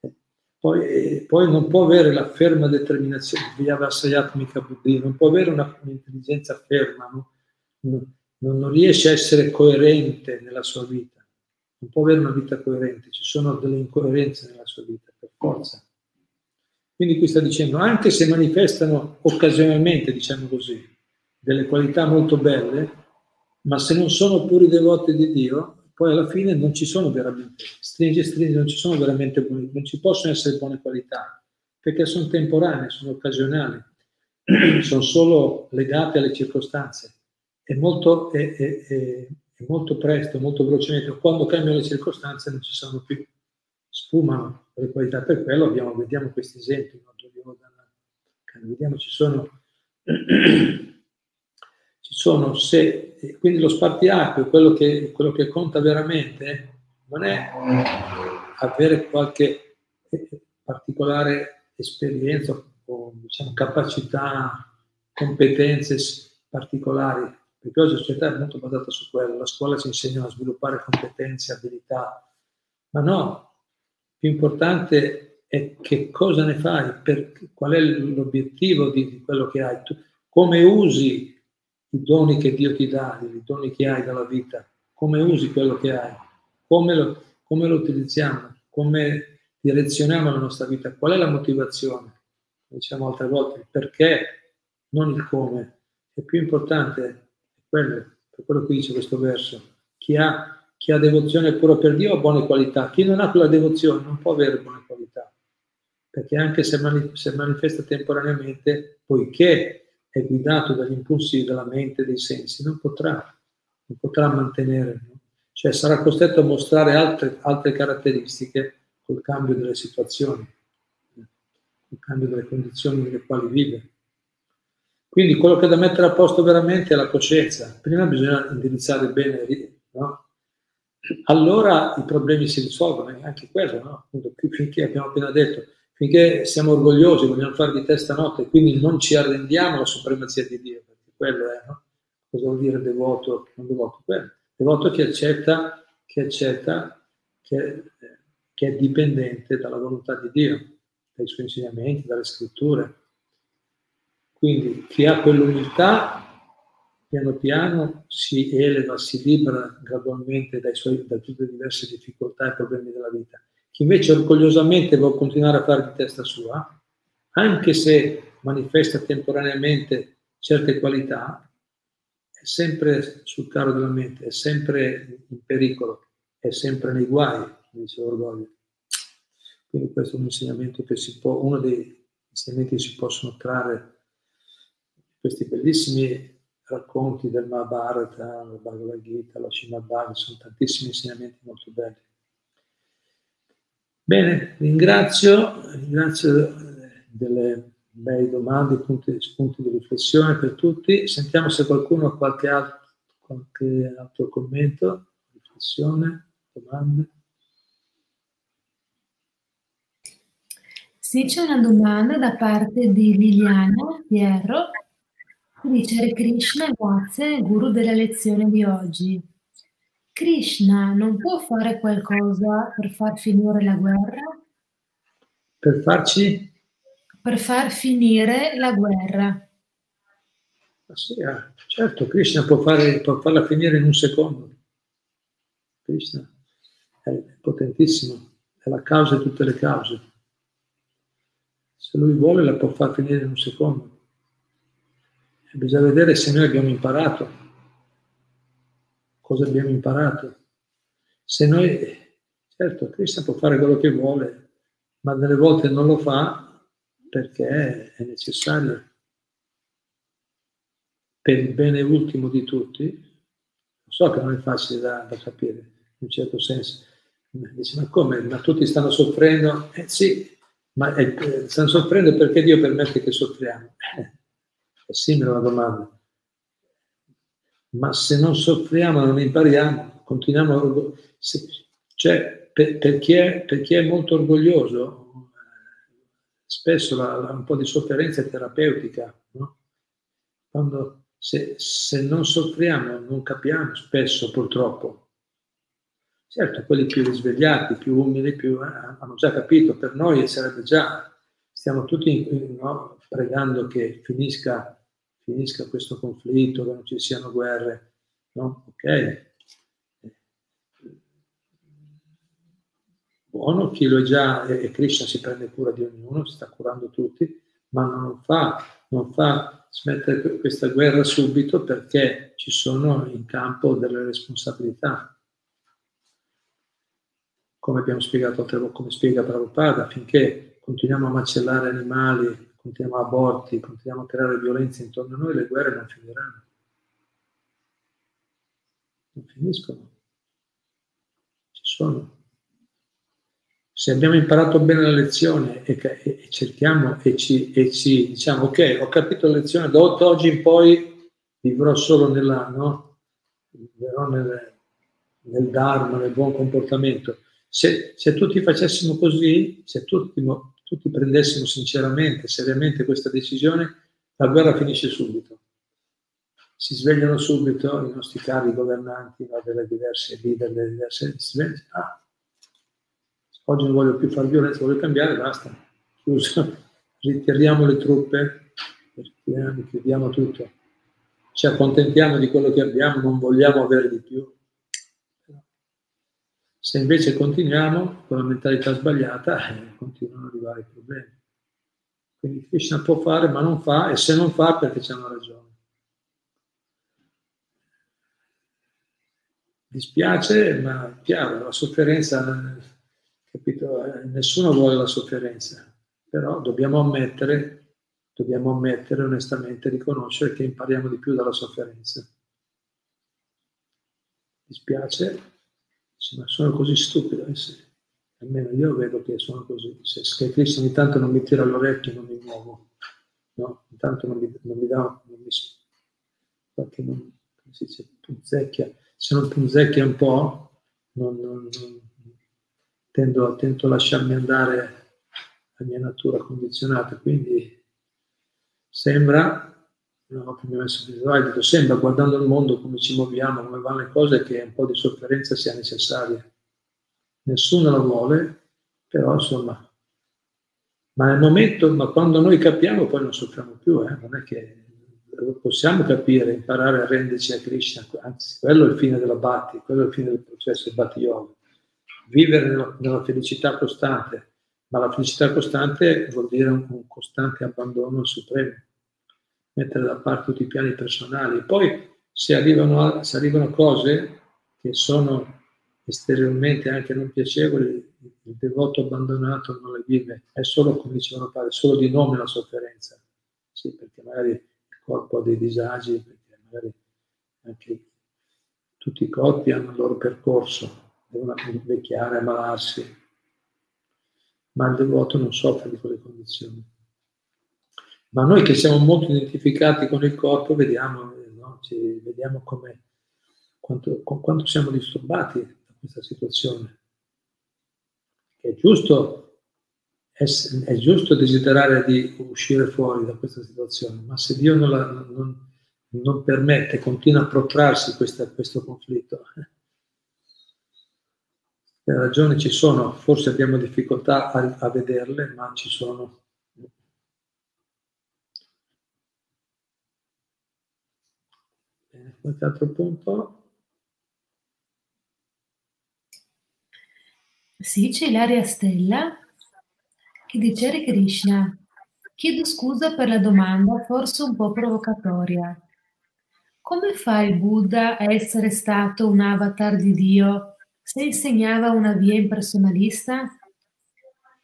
Eh, poi, eh, poi, non può avere la ferma determinazione, Vyavasayatmika Buddhi, non può avere una, un'intelligenza ferma, no? non riesce a essere coerente nella sua vita, non può avere una vita coerente, ci sono delle incoerenze nella sua vita, per forza. Quindi qui sta dicendo, anche se manifestano occasionalmente, diciamo così, delle qualità molto belle, ma se non sono puri devoti di Dio, poi alla fine non ci sono veramente, stringi e stringi, non ci sono veramente buoni, non ci possono essere buone qualità, perché sono temporanee, sono occasionali, [clears throat] sono solo legate alle circostanze. È molto, è, è, è molto presto, molto velocemente, quando cambiano le circostanze non ci sono più, sfumano le qualità. Per quello abbiamo, vediamo questi esempi, no? vediamo ci sono, [clears throat] ci sono se, quindi lo spartiacque, quello che, quello che conta veramente, non è avere qualche eh, particolare esperienza o diciamo, capacità, competenze particolari, perché oggi la società è molto basata su quello, la scuola ci insegna a sviluppare competenze, abilità, ma no, più importante è che cosa ne fai, per, qual è l'obiettivo di, di quello che hai, tu, come usi i doni che Dio ti dà, i doni che hai dalla vita, come usi quello che hai, come lo, come lo utilizziamo, come direzioniamo la nostra vita, qual è la motivazione, diciamo altre volte, il perché, non il come. È più importante quello, per quello che dice questo verso. Chi ha, chi ha devozione pura per Dio ha buone qualità, chi non ha quella devozione non può avere buone qualità, perché anche se, mani, se manifesta temporaneamente, poiché è guidato dagli impulsi della mente e dei sensi, non potrà, non potrà mantenere, no? cioè sarà costretto a mostrare altre, altre caratteristiche col cambio delle situazioni, col cambio delle condizioni nelle quali vive. Quindi quello che da mettere a posto veramente è la coscienza. Prima bisogna indirizzare bene? Allora i problemi si risolvono, anche quello, no? Appunto, finché abbiamo appena detto, finché siamo orgogliosi, vogliamo fare di testa notte, quindi non ci arrendiamo alla supremazia di Dio, perché quello è, no? Cosa vuol dire devoto, non devoto? Quello. Devoto che accetta, che accetta, che, che è dipendente dalla volontà di Dio, dai suoi insegnamenti, dalle scritture. Quindi chi ha quell'umiltà piano piano si eleva, si libera gradualmente suoi, da tutte le diverse difficoltà e problemi della vita. Chi invece orgogliosamente vuole continuare a fare di testa sua, anche se manifesta temporaneamente certe qualità, è sempre sul carro della mente, è sempre in pericolo, è sempre nei guai, dice l'orgoglio. Quindi questo è un insegnamento che si può, uno dei insegnamenti che si possono trarre questi bellissimi racconti del Mahabharata, la Bhagavad Gita, la Srimad sono tantissimi insegnamenti molto belli. Bene, ringrazio, ringrazio eh, delle belle domande, punti, spunti di riflessione per tutti. Sentiamo se qualcuno ha qualche altro, qualche altro commento, riflessione, domande. Sì, c'è una domanda da parte di Liliana Pierro Dice Hare Krishna, grazie, guru della lezione di oggi. Krishna non può fare qualcosa per far finire la guerra? Per farci? Per far finire la guerra. Sì, ah, certo, Krishna può, fare, può farla finire in un secondo. Krishna è potentissimo, è la causa di tutte le cause. Se lui vuole la può far finire in un secondo bisogna vedere se noi abbiamo imparato cosa abbiamo imparato. Se noi, certo, Krishna può fare quello che vuole, ma delle volte non lo fa perché è necessario per il bene ultimo di tutti. So che non è facile da, da capire, in un certo senso. Dice, ma come? Ma tutti stanno soffrendo? Eh sì, ma eh, stanno soffrendo perché Dio permette che soffriamo? Eh, è simile la domanda. Ma se non soffriamo, non impariamo, continuiamo. Se, cioè, per, per, chi è, per, chi è, molto orgoglioso, spesso la, la, un po' di sofferenza è terapeutica. No? Quando, se, se non soffriamo, non capiamo spesso, purtroppo. Certo, quelli più risvegliati, più umili, più, eh, hanno già capito, per noi sarebbe già, stiamo tutti no, pregando che finisca, finisca, questo conflitto, che non ci siano guerre, no? Ok. Buono, chi lo è già, e Krishna si prende cura di ognuno, si sta curando tutti, ma non fa, non fa smettere questa guerra subito perché ci sono in campo delle responsabilità come abbiamo spiegato altre come spiega Prabhupada, finché continuiamo a macellare animali, continuiamo a aborti, continuiamo a creare violenza intorno a noi, le guerre non finiranno. Non finiscono. Ci sono. Se abbiamo imparato bene la lezione e, e, e cerchiamo e ci, e ci, diciamo, ok, ho capito la lezione, da oggi in poi vivrò solo nella, no? vivrò nel, nel Dharma, nel buon comportamento se, se tutti facessimo così, se tutti, tutti prendessimo sinceramente, seriamente questa decisione, la guerra finisce subito. Si svegliano subito i nostri cari governanti no, delle diverse leader, delle diverse... Si svegliano, ah, oggi non voglio più fare violenza, voglio cambiare, basta. Chiuso. [laughs] Ritiriamo le truppe, chiudiamo tutto. Ci accontentiamo di quello che abbiamo, non vogliamo avere di più. Se invece continuiamo con la mentalità sbagliata, eh, continuano ad arrivare i problemi. Quindi Krishna può fare, ma non fa, e se non fa perché c'è una ragione. Dispiace, ma chiaro, la sofferenza, capito, eh, nessuno vuole la sofferenza, però dobbiamo ammettere, dobbiamo ammettere onestamente, riconoscere che impariamo di più dalla sofferenza. Dispiace, ma sono così stupido, eh sì. almeno io vedo che sono così, se, se Cristo ogni tanto non mi tira l'orecchio non mi muovo, no? intanto non mi, non mi dà, non mi, perché non, si dice, punzecchia, se non punzecchia un po', non, non, tendo, tento a lasciarmi andare la mia natura condizionata, quindi sembra no, che mi messo dico, sembra guardando il mondo come ci muoviamo, come vanno le cose, che un po' di sofferenza sia necessaria. Nessuno la vuole, però insomma, ma nel momento, ma quando noi capiamo poi non soffriamo più, eh? non è che possiamo capire, imparare a renderci a Krishna, anzi quello è il fine della Bhatti, quello è il fine del processo del Bhatti Yoga. Vivere nella, nella, felicità costante, ma la felicità costante vuol dire un, un costante abbandono Supremo mettere da parte tutti i piani personali. Poi se arrivano, se arrivano cose che sono esteriormente anche non piacevoli, il devoto abbandonato non le vive, è solo, come dicevano padre, solo di nome la sofferenza. Sì, perché magari il corpo ha dei disagi, perché magari anche tutti i corpi hanno il loro percorso, devono invecchiare, ammalarsi, ma il devoto non soffre di quelle condizioni. Ma noi che siamo molto identificati con il corpo, vediamo, no? Vediamo quanto, quanto siamo disturbati da questa situazione. È giusto, è, è giusto desiderare di uscire fuori da questa situazione, ma se Dio non, la, non, non permette, continua a protrarsi questa, questo conflitto, le ragioni ci sono, forse abbiamo difficoltà a, a vederle, ma ci sono. Qualche altro punto? Sì, c'è Ilaria Stella che dice Hare Krishna. Chiedo scusa per la domanda, forse un po' provocatoria. come fa il Buddha a essere stato un avatar di Dio se insegnava una via impersonalista?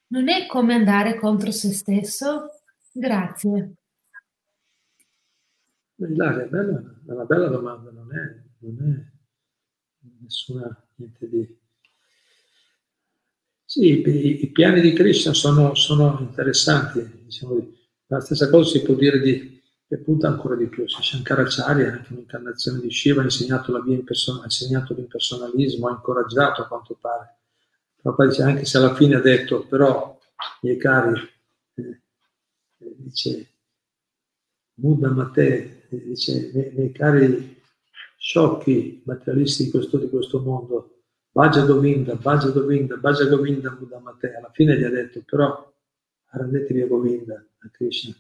Non è come andare contro se stesso? Grazie. Ilaria, è, una bella domanda, non è, non è nessuna niente di... Sì, i, i piani di Krishna sono, sono interessanti, diciamo, la stessa cosa si può dire di, e punta ancora di più. Se Shankaracharya, anche un'incarnazione di Shiva, ha insegnato, ha insegnato l'impersonalismo, ha incoraggiato a quanto pare. Prabhupada dice anche se alla fine ha detto, però, miei cari, eh, eh dice, Buddha Mate, dice, miei, miei, cari sciocchi materialisti di questo, di questo mondo, Bhaja Govinda, Bhaja Govinda, Bhaja Govinda, Buddha Mate, alla fine gli ha detto, però, rendetevi a Govinda, a Krishna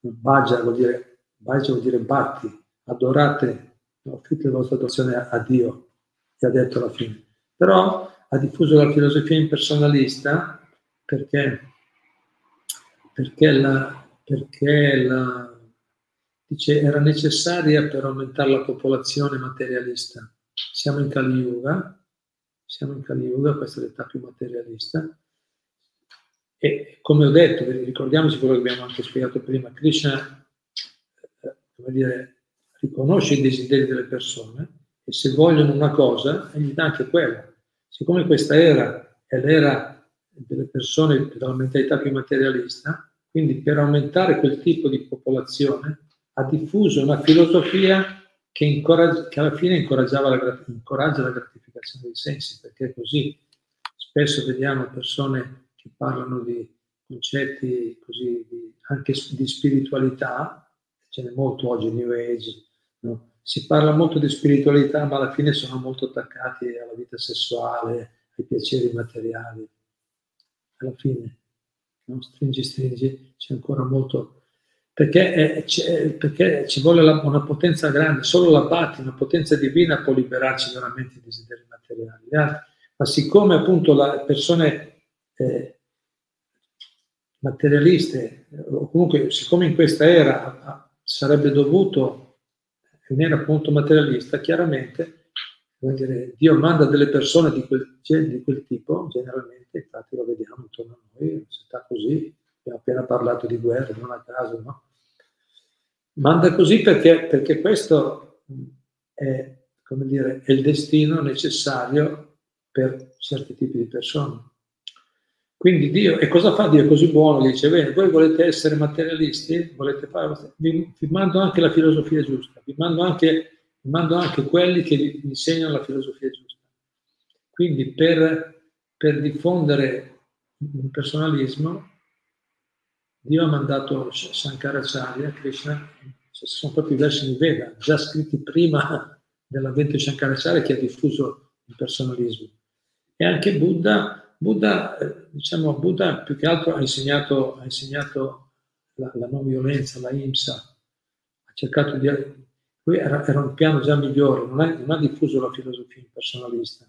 Bhaja vuol dire, Bhaja vuol dire batti, adorate, offrite la vostra adozione a, a Dio, gli ha detto alla fine. Però ha diffuso la filosofia impersonalista perché, perché, la, perché la, dice, era necessaria per aumentare la popolazione materialista. Siamo in Kali Yuga, siamo in Kali Yuga, questa è l'età più materialista, e come ho detto, ricordiamoci quello che abbiamo anche spiegato prima, Krishna eh, dire, riconosce i desideri delle persone e se vogliono una cosa, gli dà anche quella. Siccome questa era è l'era delle persone dalla mentalità più materialista, quindi per aumentare quel tipo di popolazione ha diffuso una filosofia che, che alla fine la, incoraggia la gratificazione dei sensi, perché così. Spesso vediamo persone che parlano di concetti così di, anche di spiritualità, ce n'è molto oggi, New Age, no? si parla molto di spiritualità ma alla fine sono molto attaccati alla vita sessuale, ai piaceri materiali. Alla fine, no? stringi, stringi, c'è ancora molto... Perché, è, perché ci vuole la, una potenza grande, solo la Bhatti, una potenza divina può liberarci veramente i desideri materiali. Ma siccome appunto le persone eh, materialiste, o comunque siccome in questa era sarebbe dovuto, un'era appunto materialista, chiaramente dire, Dio manda delle persone di quel, di quel, tipo, generalmente, infatti lo vediamo intorno a noi, se sta così, abbiamo appena parlato di guerra, non a caso, no? Manda così perché, perché questo è, come dire, è il destino necessario per certi tipi di persone. Quindi Dio, e cosa fa Dio così buono? Dice, bene, voi volete essere materialisti? Volete fare, vi, vi mando anche la filosofia giusta, vi mando anche, vi mando anche quelli che vi insegnano la filosofia giusta. Quindi per, per diffondere il personalismo, Dio ha mandato Shankaracharya, Krishna, sono proprio i versi di Veda, già scritti prima dell'avvento di Shankaracharya che ha diffuso il personalismo. E anche Buddha Buddha, eh, diciamo, Buddha più che altro ha insegnato, ha insegnato la, la, non violenza, la IMSA, ha cercato di... Lui era, era un piano già migliore, non ha, non ha, diffuso la filosofia impersonalista,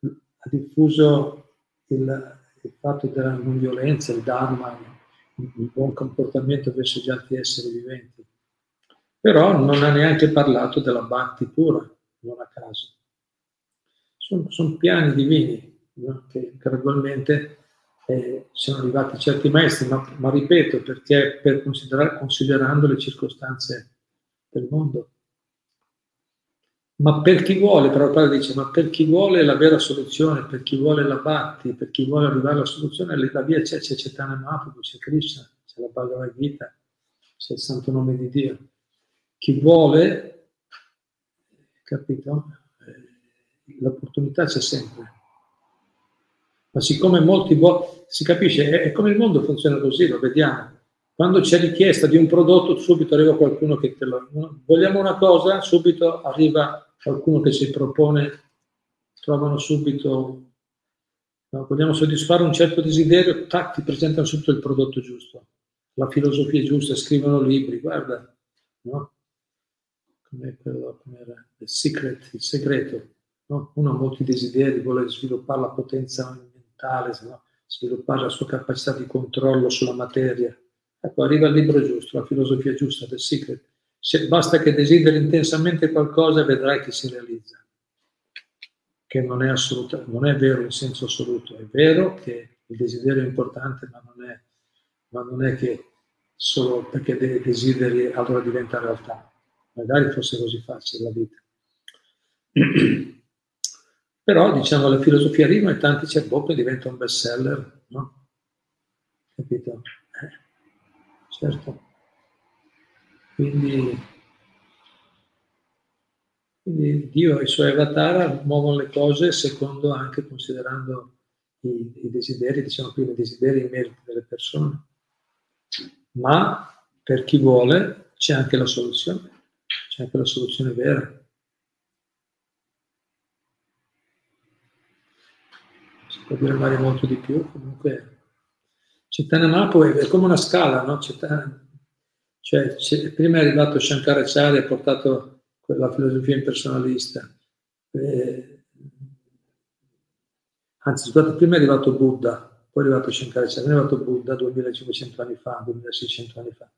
ha diffuso il, il fatto della non violenza, il Dharma, il buon comportamento verso gli altri esseri viventi. Però non ha neanche parlato della Bhakti pura, non a caso. Sono, sono piani divini no? che gradualmente eh, sono arrivati certi maestri, ma, ma ripeto, perché per considerando le circostanze del mondo. Ma per chi vuole, Prabhupada dice, ma per chi vuole la vera soluzione, per chi vuole la Bhakti, per chi vuole arrivare alla soluzione, la via c'è, c'è Chaitanya Mahaprabhu, c'è Krishna, c'è la Bhagavad Gita, c'è il santo nome di Dio. Chi vuole, capito? Eh, l'opportunità c'è sempre ma siccome molti vo- si capisce, è, è, come il mondo funziona così, lo vediamo. Quando c'è richiesta di un prodotto, subito arriva qualcuno che te lo... Vogliamo una cosa, subito arriva qualcuno che ci propone, trovano subito... No, vogliamo soddisfare un certo desiderio, tac, ti presentano subito il prodotto giusto, la filosofia giusta, scrivono libri, guarda, no? Come quello, come era? The secret, il segreto. No? Uno ha molti desideri, vuole sviluppare la potenza mentale, no? sviluppare la sua capacità di controllo sulla materia. Ecco, arriva il libro giusto, la filosofia giusta, The Secret. Se basta che desideri intensamente qualcosa vedrai che si realizza, che non è, assoluta, non è vero in senso assoluto, è vero che il desiderio è importante, ma non è, ma non è che solo perché desideri allora diventa realtà. Magari fosse così facile la vita. [clears throat] Però diciamo la filosofia arriva e tanti c'è boh, diventa un best seller, no? Capito? Eh, certo. Quindi, quindi, Dio e i suoi avatar muovono le cose secondo anche considerando i, i desideri, diciamo qui i desideri e i meriti delle persone. Ma per chi vuole c'è anche la soluzione, c'è anche la soluzione vera. Si può dire magari molto di più, comunque Chaitanya Mahaprabhu è come una scala, no? Chaitanya, cioè, prima è arrivato Shankaracharya, ha portato la filosofia impersonalista. Eh, anzi, scusate, prima è arrivato Buddha, poi è arrivato Shankaracharya, è arrivato Buddha 2500 anni fa, 2600 anni fa.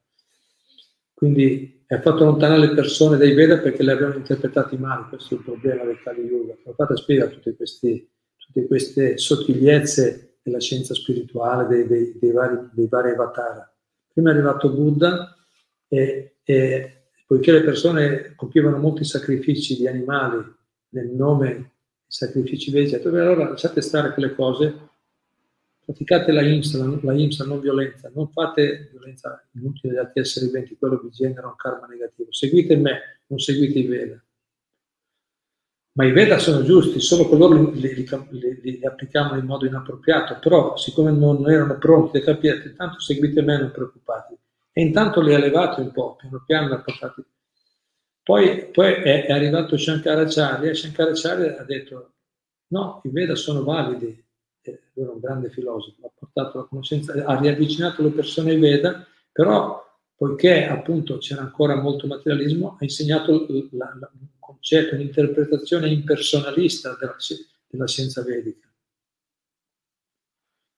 Quindi ha fatto allontanare le persone dai Veda perché le avevano interpretati male, questo è il problema del Kali Yuga. Prabhupada spiega tutte, questi, tutte queste sottigliezze della scienza spirituale, dei, dei, dei, vari, dei vari avatar. Prima è arrivato Buddha, e, e poiché le persone compivano molti sacrifici di animali nel nome di sacrifici vegeti, allora lasciate stare quelle cose, praticate la IMSA, la IMSA non violenza, non fate violenza inutile agli altri esseri viventi, quello vi genera un karma negativo. Seguite me, non seguite i Veda. Ma i Veda sono giusti, solo coloro li, li, li, li applicavano in modo inappropriato, però siccome non erano pronti a capire, tanto seguite me, non preoccupatevi. E intanto li ha levati un po', piano piano li ha portati. Poi, poi è, è, arrivato Shankaracharya e Shankaracharya ha detto no, i Veda sono validi, lui era un grande filosofo, ha portato la conoscenza, ha riavvicinato le persone ai Veda, però poiché appunto c'era ancora molto materialismo, ha insegnato la, la, un concetto, un'interpretazione impersonalista della, della scienza vedica.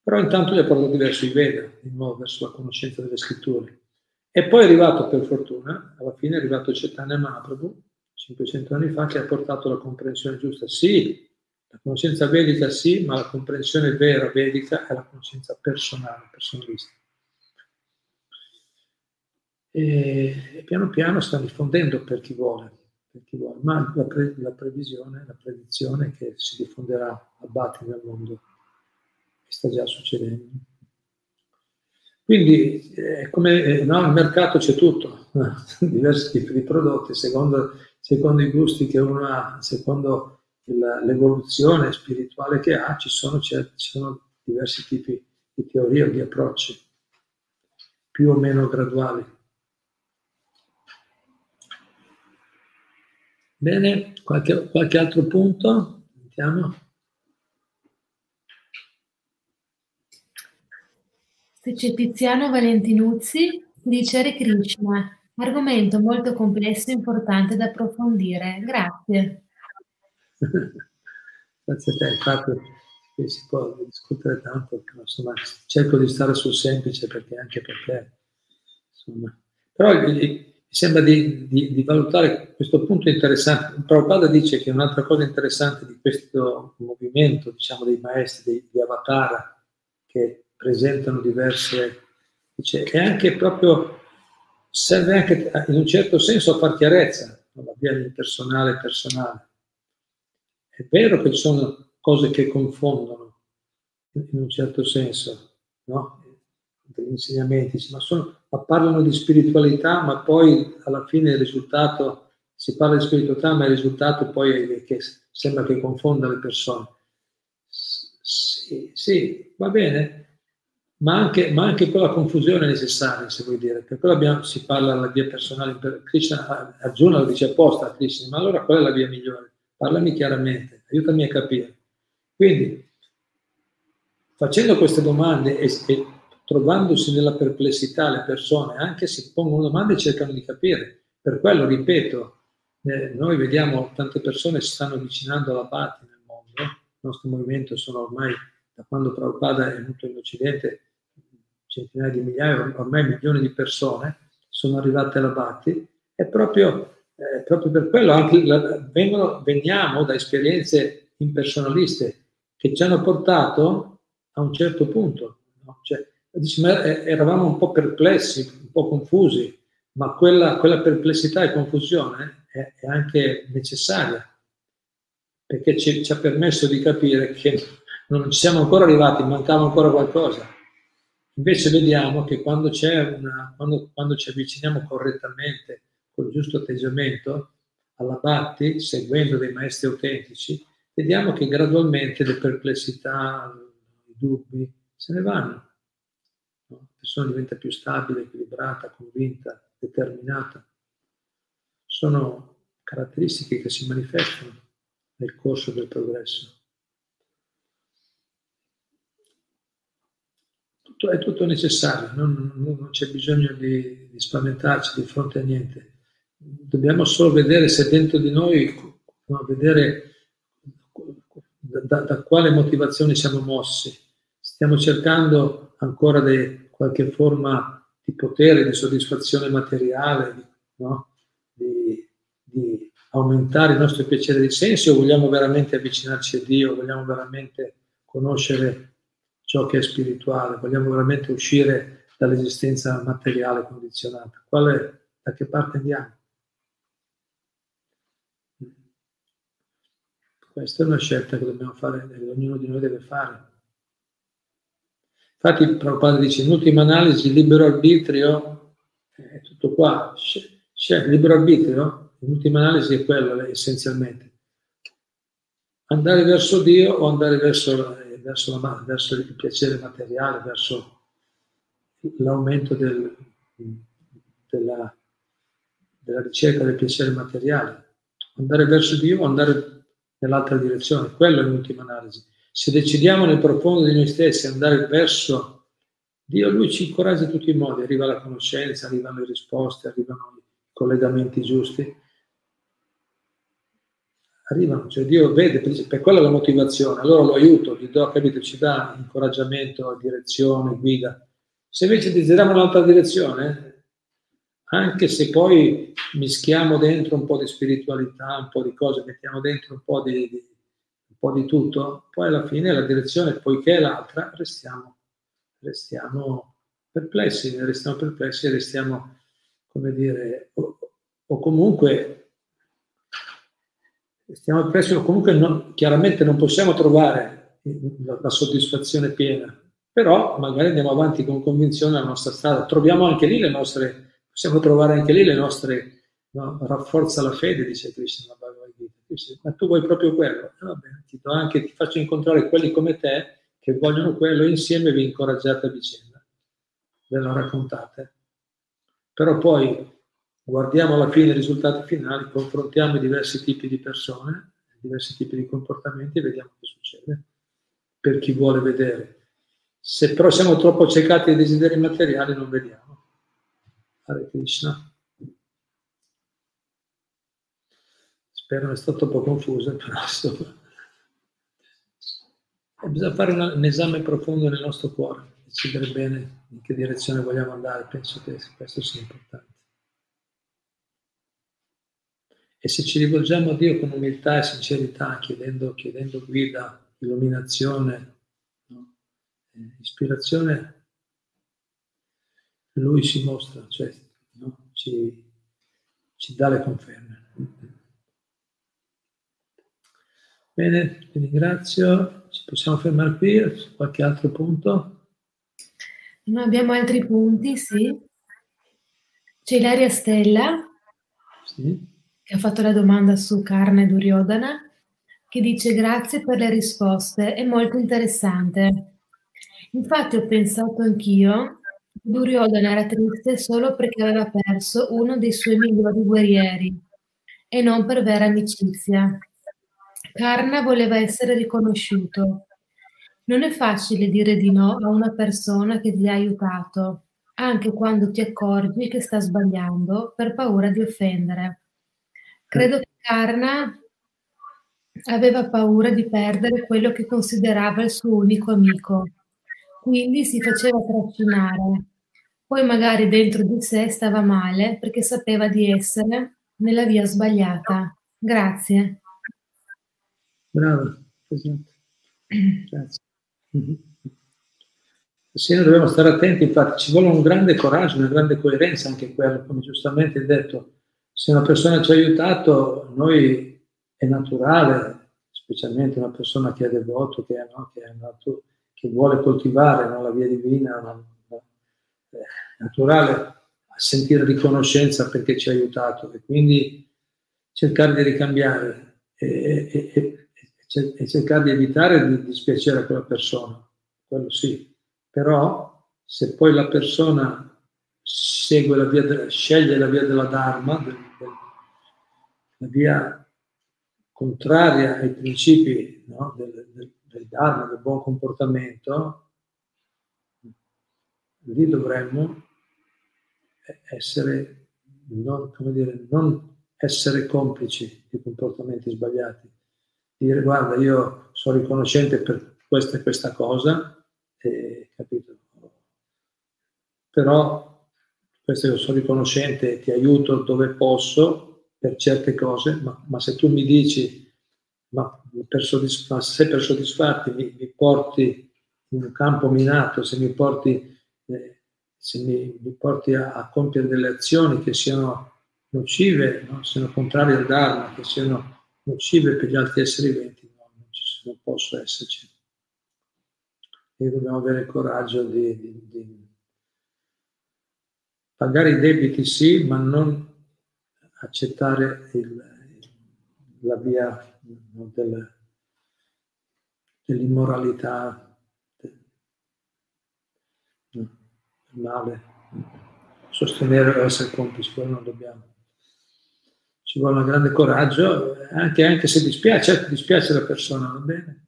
Però intanto gli ha portato verso i Veda, di nuovo verso la conoscenza delle scritture. E poi è arrivato, per fortuna, alla fine è arrivato Chaitanya Mahaprabhu, 500 anni fa, che ha portato la comprensione giusta. Sì, la conoscenza vedica sì, ma la comprensione vera vedica è la conoscenza personale, personalista. E piano piano sta diffondendo per chi vuole, per chi vuole. ma la, pre, la previsione, la predizione è che si diffonderà a batti nel mondo, che sta già succedendo. Quindi eh, come eh, no, nel mercato c'è tutto, [laughs] diversi tipi di prodotti, secondo, secondo, i gusti che uno ha, secondo l'evoluzione spirituale che ha, ci sono, ci sono diversi tipi di teorie o di approcci, più o meno graduali. Bene, qualche, qualche altro punto? Sentiamo. Se c'è Tiziano Valentinuzzi, dice Hare Krishna, argomento molto complesso e importante da approfondire. Grazie. [laughs] Grazie a te, infatti si può discutere tanto, insomma, cerco di stare sul semplice perché anche perché, insomma, però mi sembra di, di, di, valutare questo punto interessante. Prabhupada dice che un'altra cosa interessante di questo movimento, diciamo, dei maestri, dei, di Avatar, che presentano diverse... Dice, e anche proprio serve anche in un certo senso a far chiarezza la via personale personale. È vero che ci sono cose che confondono in un certo senso, no? degli insegnamenti, ma, sono, ma parlano di spiritualità, ma poi alla fine il risultato, si parla di spiritualità, ma il risultato poi è che sembra che confonda le persone. Sì, sì, va bene, ma anche, ma anche quella confusione necessaria, se vuoi dire, per quello abbiamo, si parla della via personale, Krishna, Arjuna lo dice apposta a Krishna, ma allora qual è la via migliore? Parlami chiaramente, aiutami a capire. Quindi, facendo queste domande e, e trovandosi nella perplessità le persone, anche si pongono domande cercano di capire. Per quello, ripeto, eh, noi vediamo tante persone si stanno avvicinando alla Bhatti nel mondo, il nostro movimento sono ormai, da quando Prabhupada è venuto in Occidente, centinaia di migliaia, ormai milioni di persone sono arrivate alla Bhatti e proprio, eh, proprio per quello anche la, vengono, veniamo da esperienze impersonaliste che ci hanno portato a un certo punto. No? Cioè, eh, eravamo un po' perplessi, un po' confusi, ma quella, quella perplessità e confusione è, è anche necessaria perché ci, ci, ha permesso di capire che non ci siamo ancora arrivati, mancava ancora qualcosa. Invece vediamo che quando, una, quando, quando ci avviciniamo correttamente, con il giusto atteggiamento, alla Bhatti, seguendo dei maestri autentici, vediamo che gradualmente le perplessità, i dubbi se ne vanno. La persona diventa più stabile, equilibrata, convinta, determinata. Sono caratteristiche che si manifestano nel corso del progresso. Tutto, è tutto necessario, non, non, c'è bisogno di, di, spaventarci di fronte a niente. Dobbiamo solo vedere se dentro di noi, no, vedere da, da, quale motivazione siamo mossi. Stiamo cercando ancora di qualche forma di potere, di soddisfazione materiale, no? di, di aumentare il nostro piacere di sensi o vogliamo veramente avvicinarci a Dio, vogliamo veramente conoscere ciò che è spirituale, vogliamo veramente uscire dall'esistenza materiale condizionata. Quale, da che parte andiamo? Questa è una scelta che dobbiamo fare, che ognuno di noi deve fare. Infatti Prabhupada dice, in ultima analisi, libero arbitrio è tutto qua. C'è libero arbitrio in ultima analisi è quello essenzialmente. Andare verso Dio o andare verso, verso, la, verso il piacere materiale, verso l'aumento del, della, della ricerca del piacere materiale. Andare verso Dio o andare nell'altra direzione, quello è l'ultima analisi. Se decidiamo nel profondo di noi stessi andare verso Dio, Lui ci incoraggia in tutti i modi, arriva la conoscenza, arrivano le risposte, arrivano i collegamenti giusti arrivano, cioè Dio vede, per quella la motivazione, allora lo aiuto, gli do, capito, ci dà incoraggiamento, direzione, guida. Se invece desideriamo un'altra direzione, anche se poi mischiamo dentro un po' di spiritualità, un po' di cose, mettiamo dentro un po' di, di, un po di tutto, poi alla fine la direzione, poiché è l'altra, restiamo, restiamo perplessi, restiamo perplessi restiamo, come dire, o, o comunque stiamo presso, comunque non, chiaramente non possiamo trovare la, la, soddisfazione piena, però magari andiamo avanti con convinzione la nostra strada, troviamo anche lì le nostre, possiamo trovare anche lì le nostre, no? rafforza la fede, dice Krishna, ma tu vuoi proprio quello? Eh, bene, ti, anche, ti faccio incontrare quelli come te che vogliono quello insieme vi incoraggiate a vicenda, ve lo raccontate. Però poi guardiamo alla fine i risultati finali, confrontiamo i diversi tipi di persone, i diversi tipi di comportamenti e vediamo che succede per chi vuole vedere. Se però siamo troppo accecati ai desideri materiali non vediamo. Hare Krishna. Spero non è stato un po' confuso, [laughs] però insomma. Bisogna fare un esame profondo nel nostro cuore, decidere bene in che direzione vogliamo andare, penso che questo sia importante. E se ci rivolgiamo a Dio con umiltà e sincerità, chiedendo, chiedendo guida, illuminazione, no? eh, ispirazione, Lui si mostra, cioè no? ci, ci dà le conferme. Bene, vi ringrazio. Ci possiamo fermare qui? Qualche altro punto? Non abbiamo altri punti, sì. C'è Ilaria Stella. Sì che ha fatto la domanda su Carne Duryodhana, che dice grazie per le risposte, è molto interessante. Infatti ho pensato anch'io che Duryodhana era triste solo perché aveva perso uno dei suoi migliori guerrieri e non per vera amicizia. Karna voleva essere riconosciuto. Non è facile dire di no a una persona che ti ha aiutato, anche quando ti accorgi che sta sbagliando per paura di offendere. Credo che Karna aveva paura di perdere quello che considerava il suo unico amico, quindi si faceva trascinare. poi magari dentro di sé stava male perché sapeva di essere nella via sbagliata. Grazie. Bravo, esatto. Grazie. Mm-hmm. Sì, noi dobbiamo stare attenti, infatti ci vuole un grande coraggio, una grande coerenza anche quello, come giustamente hai detto. Se una persona ci ha aiutato, noi è naturale, specialmente una persona che è devoto, che, è, no, che, è nato, che vuole coltivare no, la via divina, no, è naturale sentire riconoscenza perché ci ha aiutato e quindi cercare di ricambiare e, e, e, e cercare di evitare di dispiacere a quella persona, quello sì. Però se poi la persona segue la via sceglie la via della Dharma, la via contraria ai principi no, del, del, del Dharma, del buon comportamento, lì dovremmo essere, non, come dire, non essere complici di comportamenti sbagliati. Dire guarda, io sono riconoscente per questa e questa cosa, e, capito? Però questo io sono riconoscente, ti aiuto dove posso per certe cose, ma, ma se tu mi dici, ma, per soddisf- se per soddisfarti mi, mi, porti in un campo minato, se mi porti, eh, se mi, mi porti a, a, compiere delle azioni che siano nocive, no? siano contrarie al Dharma, che siano nocive per gli altri esseri viventi, no, non, ci, non posso esserci e dobbiamo avere il coraggio di, di, di, pagare i debiti sì, ma non accettare il, la via del, dell'immoralità, del, del male, sostenere o essere complici, quello non dobbiamo. Ci vuole un grande coraggio, anche, anche se dispiace, dispiace la persona, va bene?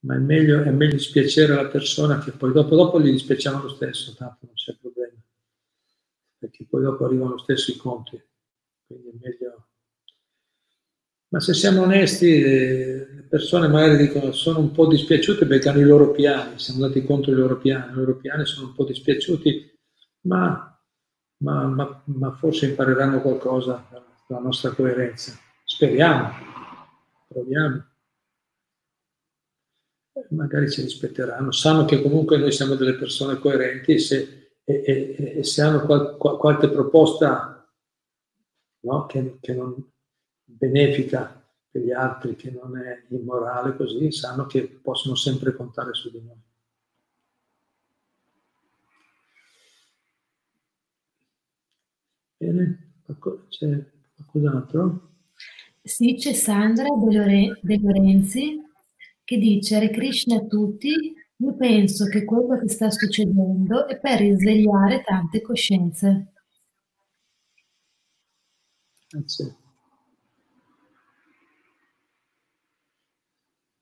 ma è meglio, è meglio dispiacere la persona che poi dopo, dopo gli dispiacciamo lo stesso, tanto non c'è problema, perché poi dopo arrivano lo stesso i conti, quindi è meglio... Ma se siamo onesti, eh, le persone magari dicono sono un po' dispiaciute perché hanno i loro piani, siamo andati contro i loro piani, i loro piani sono un po' dispiaciuti, ma, ma, ma, ma forse impareranno qualcosa dalla nostra coerenza. Speriamo, proviamo. Magari ci rispetteranno, sanno che comunque noi siamo delle persone coerenti e se, e, e, e se hanno qual, qual, qualche proposta no, che, che, non benefica per gli altri, che non è immorale così, sanno che possono sempre contare su di noi. Bene, c'è qualcos'altro? Sì, c'è Sandra De Lorenzi che dice Hare Krishna a tutti, io penso che quello che sta succedendo è per risvegliare tante coscienze. Grazie.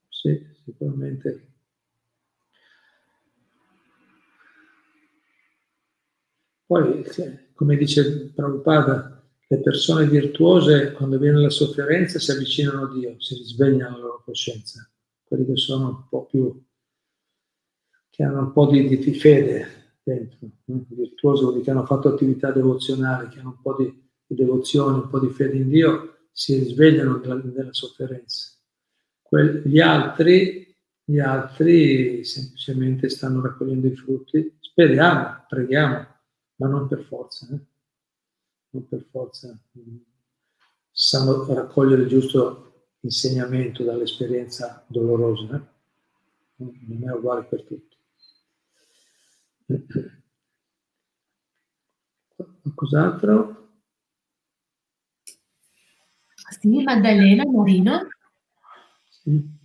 Sì, sicuramente. Poi, come dice Prabhupada, le persone virtuose, quando viene la sofferenza, si avvicinano a Dio, si risvegliano la loro coscienza quelli che sono un po' più, che hanno un po' di, di fede dentro, no? virtuosi, quelli che hanno fatto attività devozionali, che hanno un po' di, di devozione, un po' di fede in Dio, si risvegliano dalla, sofferenza. Que- gli altri, gli altri semplicemente stanno raccogliendo i frutti, speriamo, preghiamo, ma non per forza, eh? non per forza. Sanno raccogliere giusto insegnamento dall'esperienza dolorosa, eh? non è uguale per tutti. Qualcos'altro? Sì, Maddalena Marino. Sì.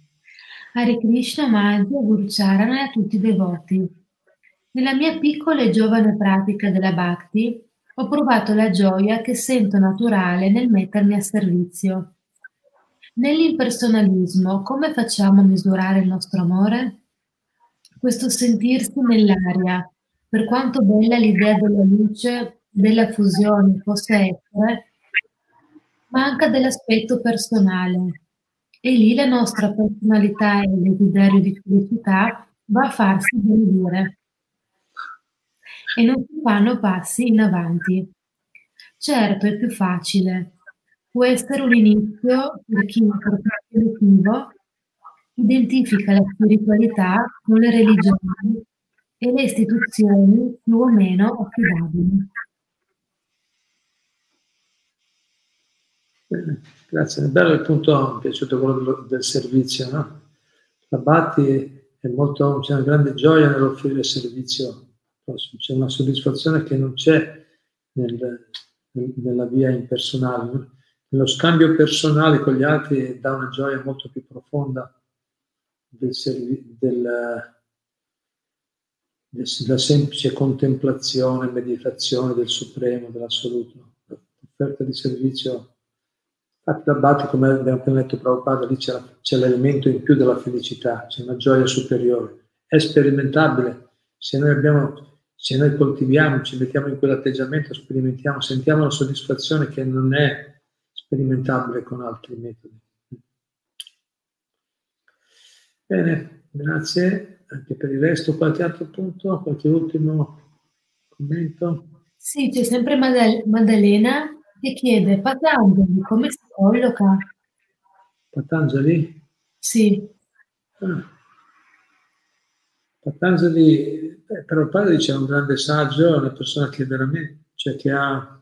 Hare Krishna, Madhya, Guru Charana e a tutti i devoti. Nella mia piccola e giovane pratica della Bhakti ho provato la gioia che sento naturale nel mettermi a servizio Nell'impersonalismo come facciamo a misurare il nostro amore? Questo sentirsi nell'aria, per quanto bella l'idea della luce, della fusione possa essere, manca dell'aspetto personale. E lì la nostra personalità e il desiderio di felicità va a farsi benedire. e non si fanno passi in avanti. Certo, è più facile. Può essere un inizio per chi, per motivo, identifica la spiritualità con le religioni e le istituzioni più o meno affidabili. Grazie, è bello il punto, mi è piaciuto quello del servizio, no? La è molto, c'è una grande gioia nell'offrire servizio c'è una soddisfazione che non c'è nel, nella via impersonale. Nello scambio personale con gli altri dà una gioia molto più profonda del, del, della semplice contemplazione, meditazione del Supremo, dell'Assoluto. L'offerta di servizio Infatti da Bhatti, come abbiamo appena letto Prabhupada, lì c'è, c'è, l'elemento in più della felicità, c'è una gioia superiore. È sperimentabile. Se noi, abbiamo, se noi coltiviamo, ci mettiamo in quell'atteggiamento, sperimentiamo, sentiamo la soddisfazione che non è sperimentabile con altri metodi. Bene, grazie anche per il resto. Qualche altro punto? Qualche ultimo commento? Sì, c'è sempre Maddalena che chiede Patanjali come si colloca? Patanjali? Sì. Ah. Patanjali, eh, però padre dice è un grande saggio, è una persona che veramente, cioè che ha,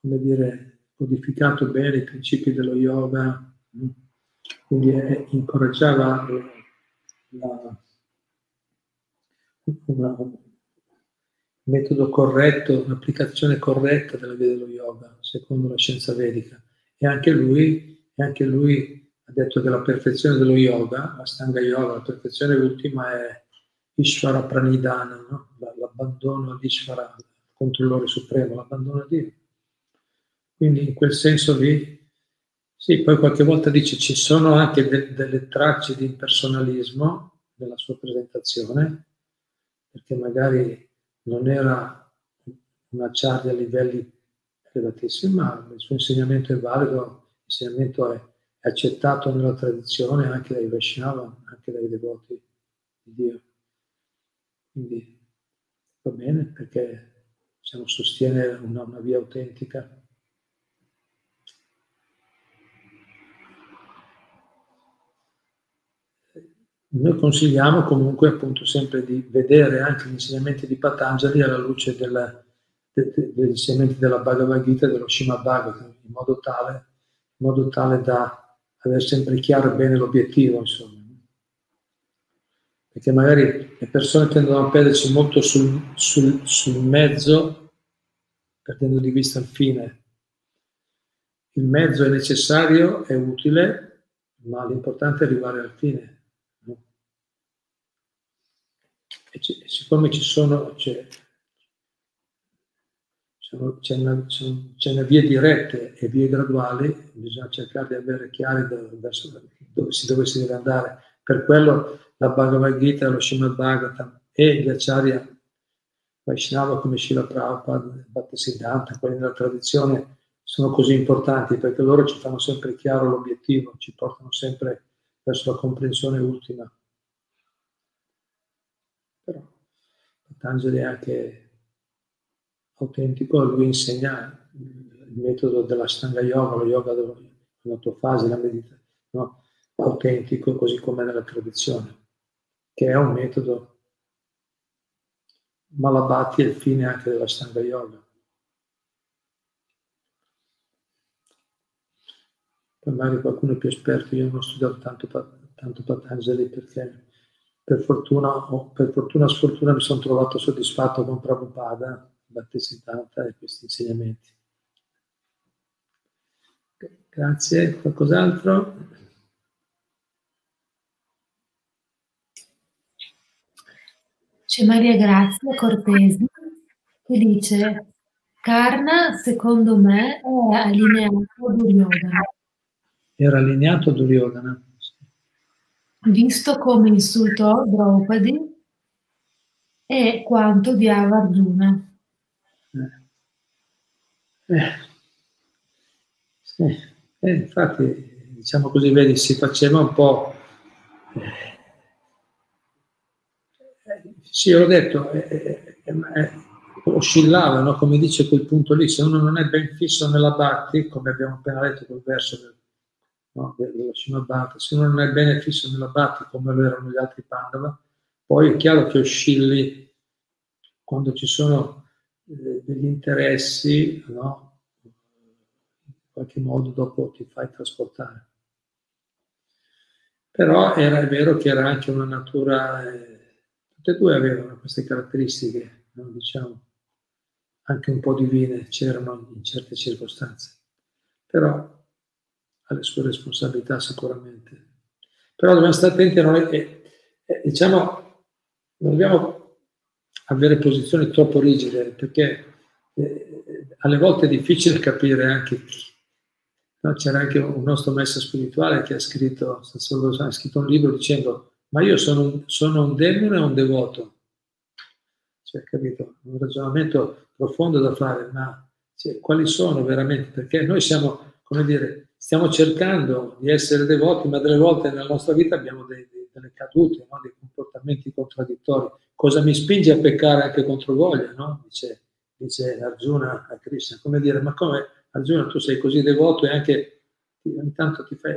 come dire, codificato bene i principi dello yoga, quindi è, incoraggiava la, una, metodo corretto, un'applicazione corretta della via dello yoga, secondo la scienza vedica. E anche lui, e anche lui ha detto che la perfezione dello yoga, la stanga yoga, la perfezione ultima è Ishvara Pranidhana, no? l'abbandono all'Ishvara, al controllore supremo, l'abbandono a Dio. Quindi in quel senso lì, sì, poi qualche volta dice ci sono anche de- delle tracce di impersonalismo nella sua presentazione, perché magari non era una charge a livelli elevatissimi, ma il suo insegnamento è valido, l'insegnamento è, è accettato nella tradizione anche dai Vaishnava, anche dai devoti di Dio. Quindi va bene perché diciamo, sostiene una, una via autentica. Noi consigliamo comunque appunto sempre di vedere anche gli insegnamenti di Patanjali alla luce del, de, de, degli insegnamenti della Bhagavad Gita e dello Srimad Bhagavatam, in modo tale, in modo tale da avere sempre chiaro bene l'obiettivo, insomma. Perché magari le persone tendono a perdersi molto sul, sul, sul mezzo, perdendo di vista il fine. Il mezzo è necessario, è utile, ma l'importante è arrivare al fine. E, siccome ci sono, c'è, una, una, via dirette e vie graduali, bisogna cercare di avere chiari verso dove si, dove si deve andare. Per quello la Bhagavad Gita, lo Srimad Bhagavatam e gli Acharya Vaishnava come Srila Prabhupada, Bhattisiddhanta, quelli della tradizione, sono così importanti perché loro ci fanno sempre chiaro l'obiettivo, ci portano sempre verso la comprensione ultima. Però Patanjali è anche autentico, lui insegna il metodo della Stanga Yoga, lo yoga dell'autofase, la meditazione, no? autentico così come nella tradizione, che è un metodo malabati è il fine anche della Stanga Yoga. Poi magari qualcuno è più esperto, io non ho studiato tanto, tanto Patanjali perché per fortuna o per fortuna sfortuna mi sono trovato soddisfatto con Prabhupada, Bhattisiddhanta e questi insegnamenti. Grazie, qualcos'altro? C'è Maria Grazia Cortesi che dice Karna secondo me è allineato a Duryodhana. Era allineato a Duryodhana visto come insultò Draupadi e quanto odiava Arjuna. Eh, eh, sì. eh, infatti, diciamo così, vedi, si faceva un po'... Eh, sì, ho detto, eh, eh, oscillava, no? come dice quel punto lì, se uno non è ben fisso nella Bhakti, come abbiamo appena letto quel verso del, no? dello Srimad se non è ben fisso nella Bhakti, come lo erano gli altri Pandava, poi è chiaro che oscilli quando ci sono eh, degli interessi, no? in qualche modo dopo ti fai trasportare. Però era, è vero che era anche una natura, eh, tutte e due avevano queste caratteristiche, no? diciamo, anche un po' divine c'erano in certe circostanze, però ha le sue responsabilità sicuramente. Però dobbiamo stare attenti a non, eh, eh, diciamo, non dobbiamo avere posizioni troppo rigide, perché eh, alle volte è difficile capire anche no? c'era anche un nostro maestro spirituale che ha scritto, ha scritto un libro dicendo ma io sono un, sono un demone o un devoto? Cioè, capito? Un ragionamento profondo da fare, ma cioè, quali sono veramente? Perché noi siamo, come dire, stiamo cercando di essere devoti, ma delle volte nella nostra vita abbiamo dei, delle cadute, no? dei comportamenti contraddittori. Cosa mi spinge a peccare anche contro voglia? No? Dice, dice Arjuna a Krishna. Come dire, ma come Arjuna tu sei così devoto e anche ogni tanto ti fai...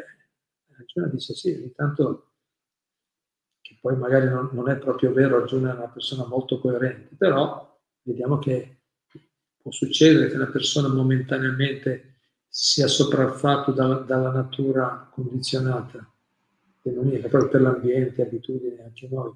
Arjuna dice sì, ogni tanto che poi magari non, non, è proprio vero, Arjuna è una persona molto coerente, però vediamo che può succedere che una persona momentaneamente sia sopraffatto da, dalla natura condizionata, è proprio per l'ambiente, abitudini, anche noi.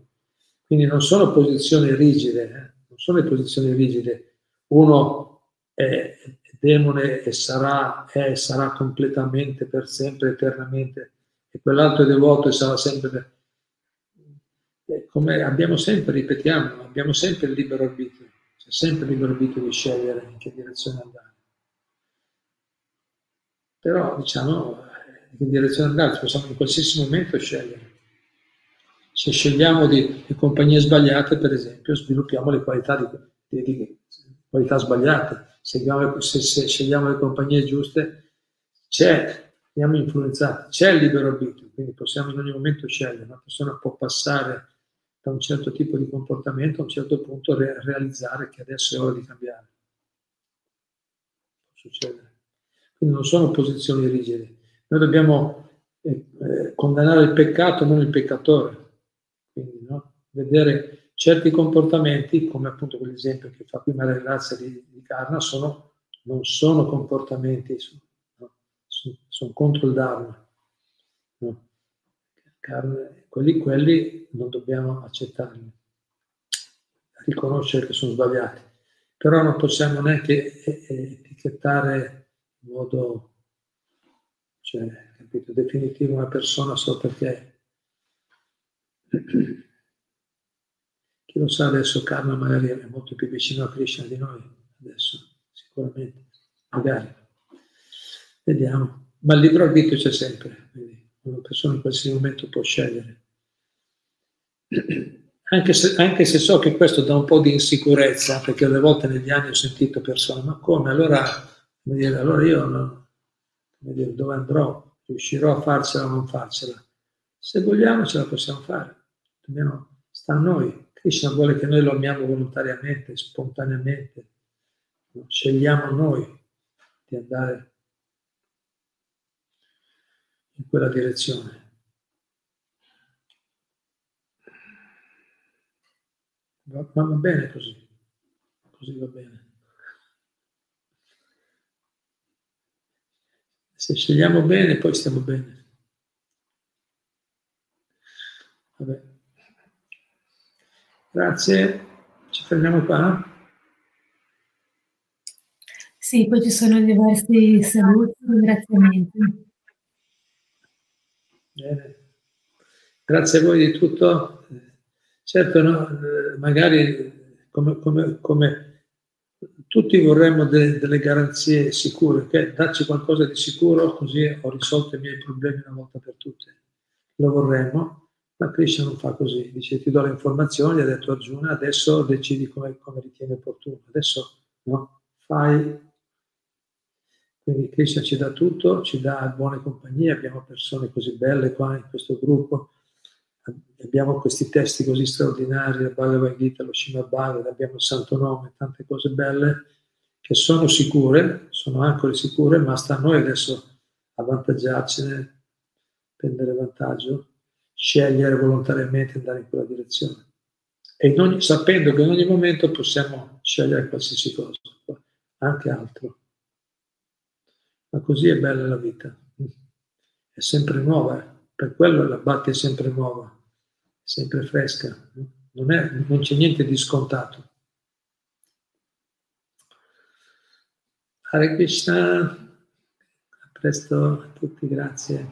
Quindi non sono posizioni rigide, eh? non sono le posizioni rigide. Uno è demone e sarà, è sarà completamente per sempre, eternamente, e quell'altro è devoto e sarà sempre come abbiamo sempre, ripetiamo, abbiamo sempre il libero arbitrio, c'è sempre il libero arbitrio di scegliere in che direzione andare. Però, diciamo, in che direzione andare, possiamo in qualsiasi momento scegliere. Se scegliamo di, di compagnie sbagliate, per esempio, sviluppiamo le qualità, di, di, qualità sbagliate. Se, se, se, scegliamo le compagnie giuste, c'è, veniamo influenzati, c'è il libero arbitrio, quindi possiamo in ogni momento scegliere. Una persona può passare da un certo tipo di comportamento a un certo punto re- realizzare che adesso è ora di cambiare. Può succedere. Quindi non sono posizioni rigide. Noi dobbiamo eh, eh, condannare il peccato, non il peccatore. Quindi no? vedere certi comportamenti, come appunto quell'esempio che fa qui Maria Grazia di, di Carna, sono, non sono comportamenti, no? sono, sono contro il Dharma. No? Quelli, quelli non dobbiamo accettarli, riconoscere che sono sbagliati, però non possiamo neanche etichettare in modo cioè, capito, definitivo una persona solo perché chi lo sa adesso Karma magari è molto più vicino a Krishna di noi adesso, sicuramente, magari. Vediamo. Ma il libro arbitrio c'è sempre, quindi una persona in qualsiasi momento può scegliere. Anche se, anche se, so che questo dà un po' di insicurezza, perché alle volte negli anni ho sentito persone, ma come? Allora, dire, allora io no, dire, dove andrò? Riuscirò a farcela o non farcela? Se vogliamo ce la possiamo fare, almeno sta a noi. Krishna vuole che noi lo amiamo volontariamente, spontaneamente, scegliamo noi di andare in quella direzione. Va, va bene così, così va bene. Se scegliamo bene, poi stiamo bene. Vabbè. Grazie, ci fermiamo qua. Sì, poi ci sono diversi saluti e ringraziamenti. Bene. Grazie a voi di tutto. Certo, no, eh, magari come, come, come, tutti vorremmo de, delle garanzie sicure, che darci qualcosa di sicuro così ho risolto i miei problemi una volta per tutte. Lo vorremmo, ma Krishna non fa così, dice ti do le informazioni, ha detto Arjuna, adesso decidi come, come ritieni opportuno, adesso no, fai. Quindi Krishna ci dà tutto, ci dà buone compagnie, abbiamo persone così belle qua in questo gruppo abbiamo questi testi così straordinari, la Bhagavad Gita, lo Shima Bhagavad, abbiamo il Santo Nome, tante cose belle che sono sicure, sono ancore sicure, ma sta a noi adesso avvantaggiarcene, prendere vantaggio, scegliere volontariamente andare in quella direzione. E ogni, sapendo che in ogni momento possiamo scegliere qualsiasi cosa, anche altro. Ma così è bella la vita, è sempre nuova, eh. Per quello la batte sempre nuova, sempre fresca, non c'è niente di scontato. Hare Krishna, a presto a tutti, grazie.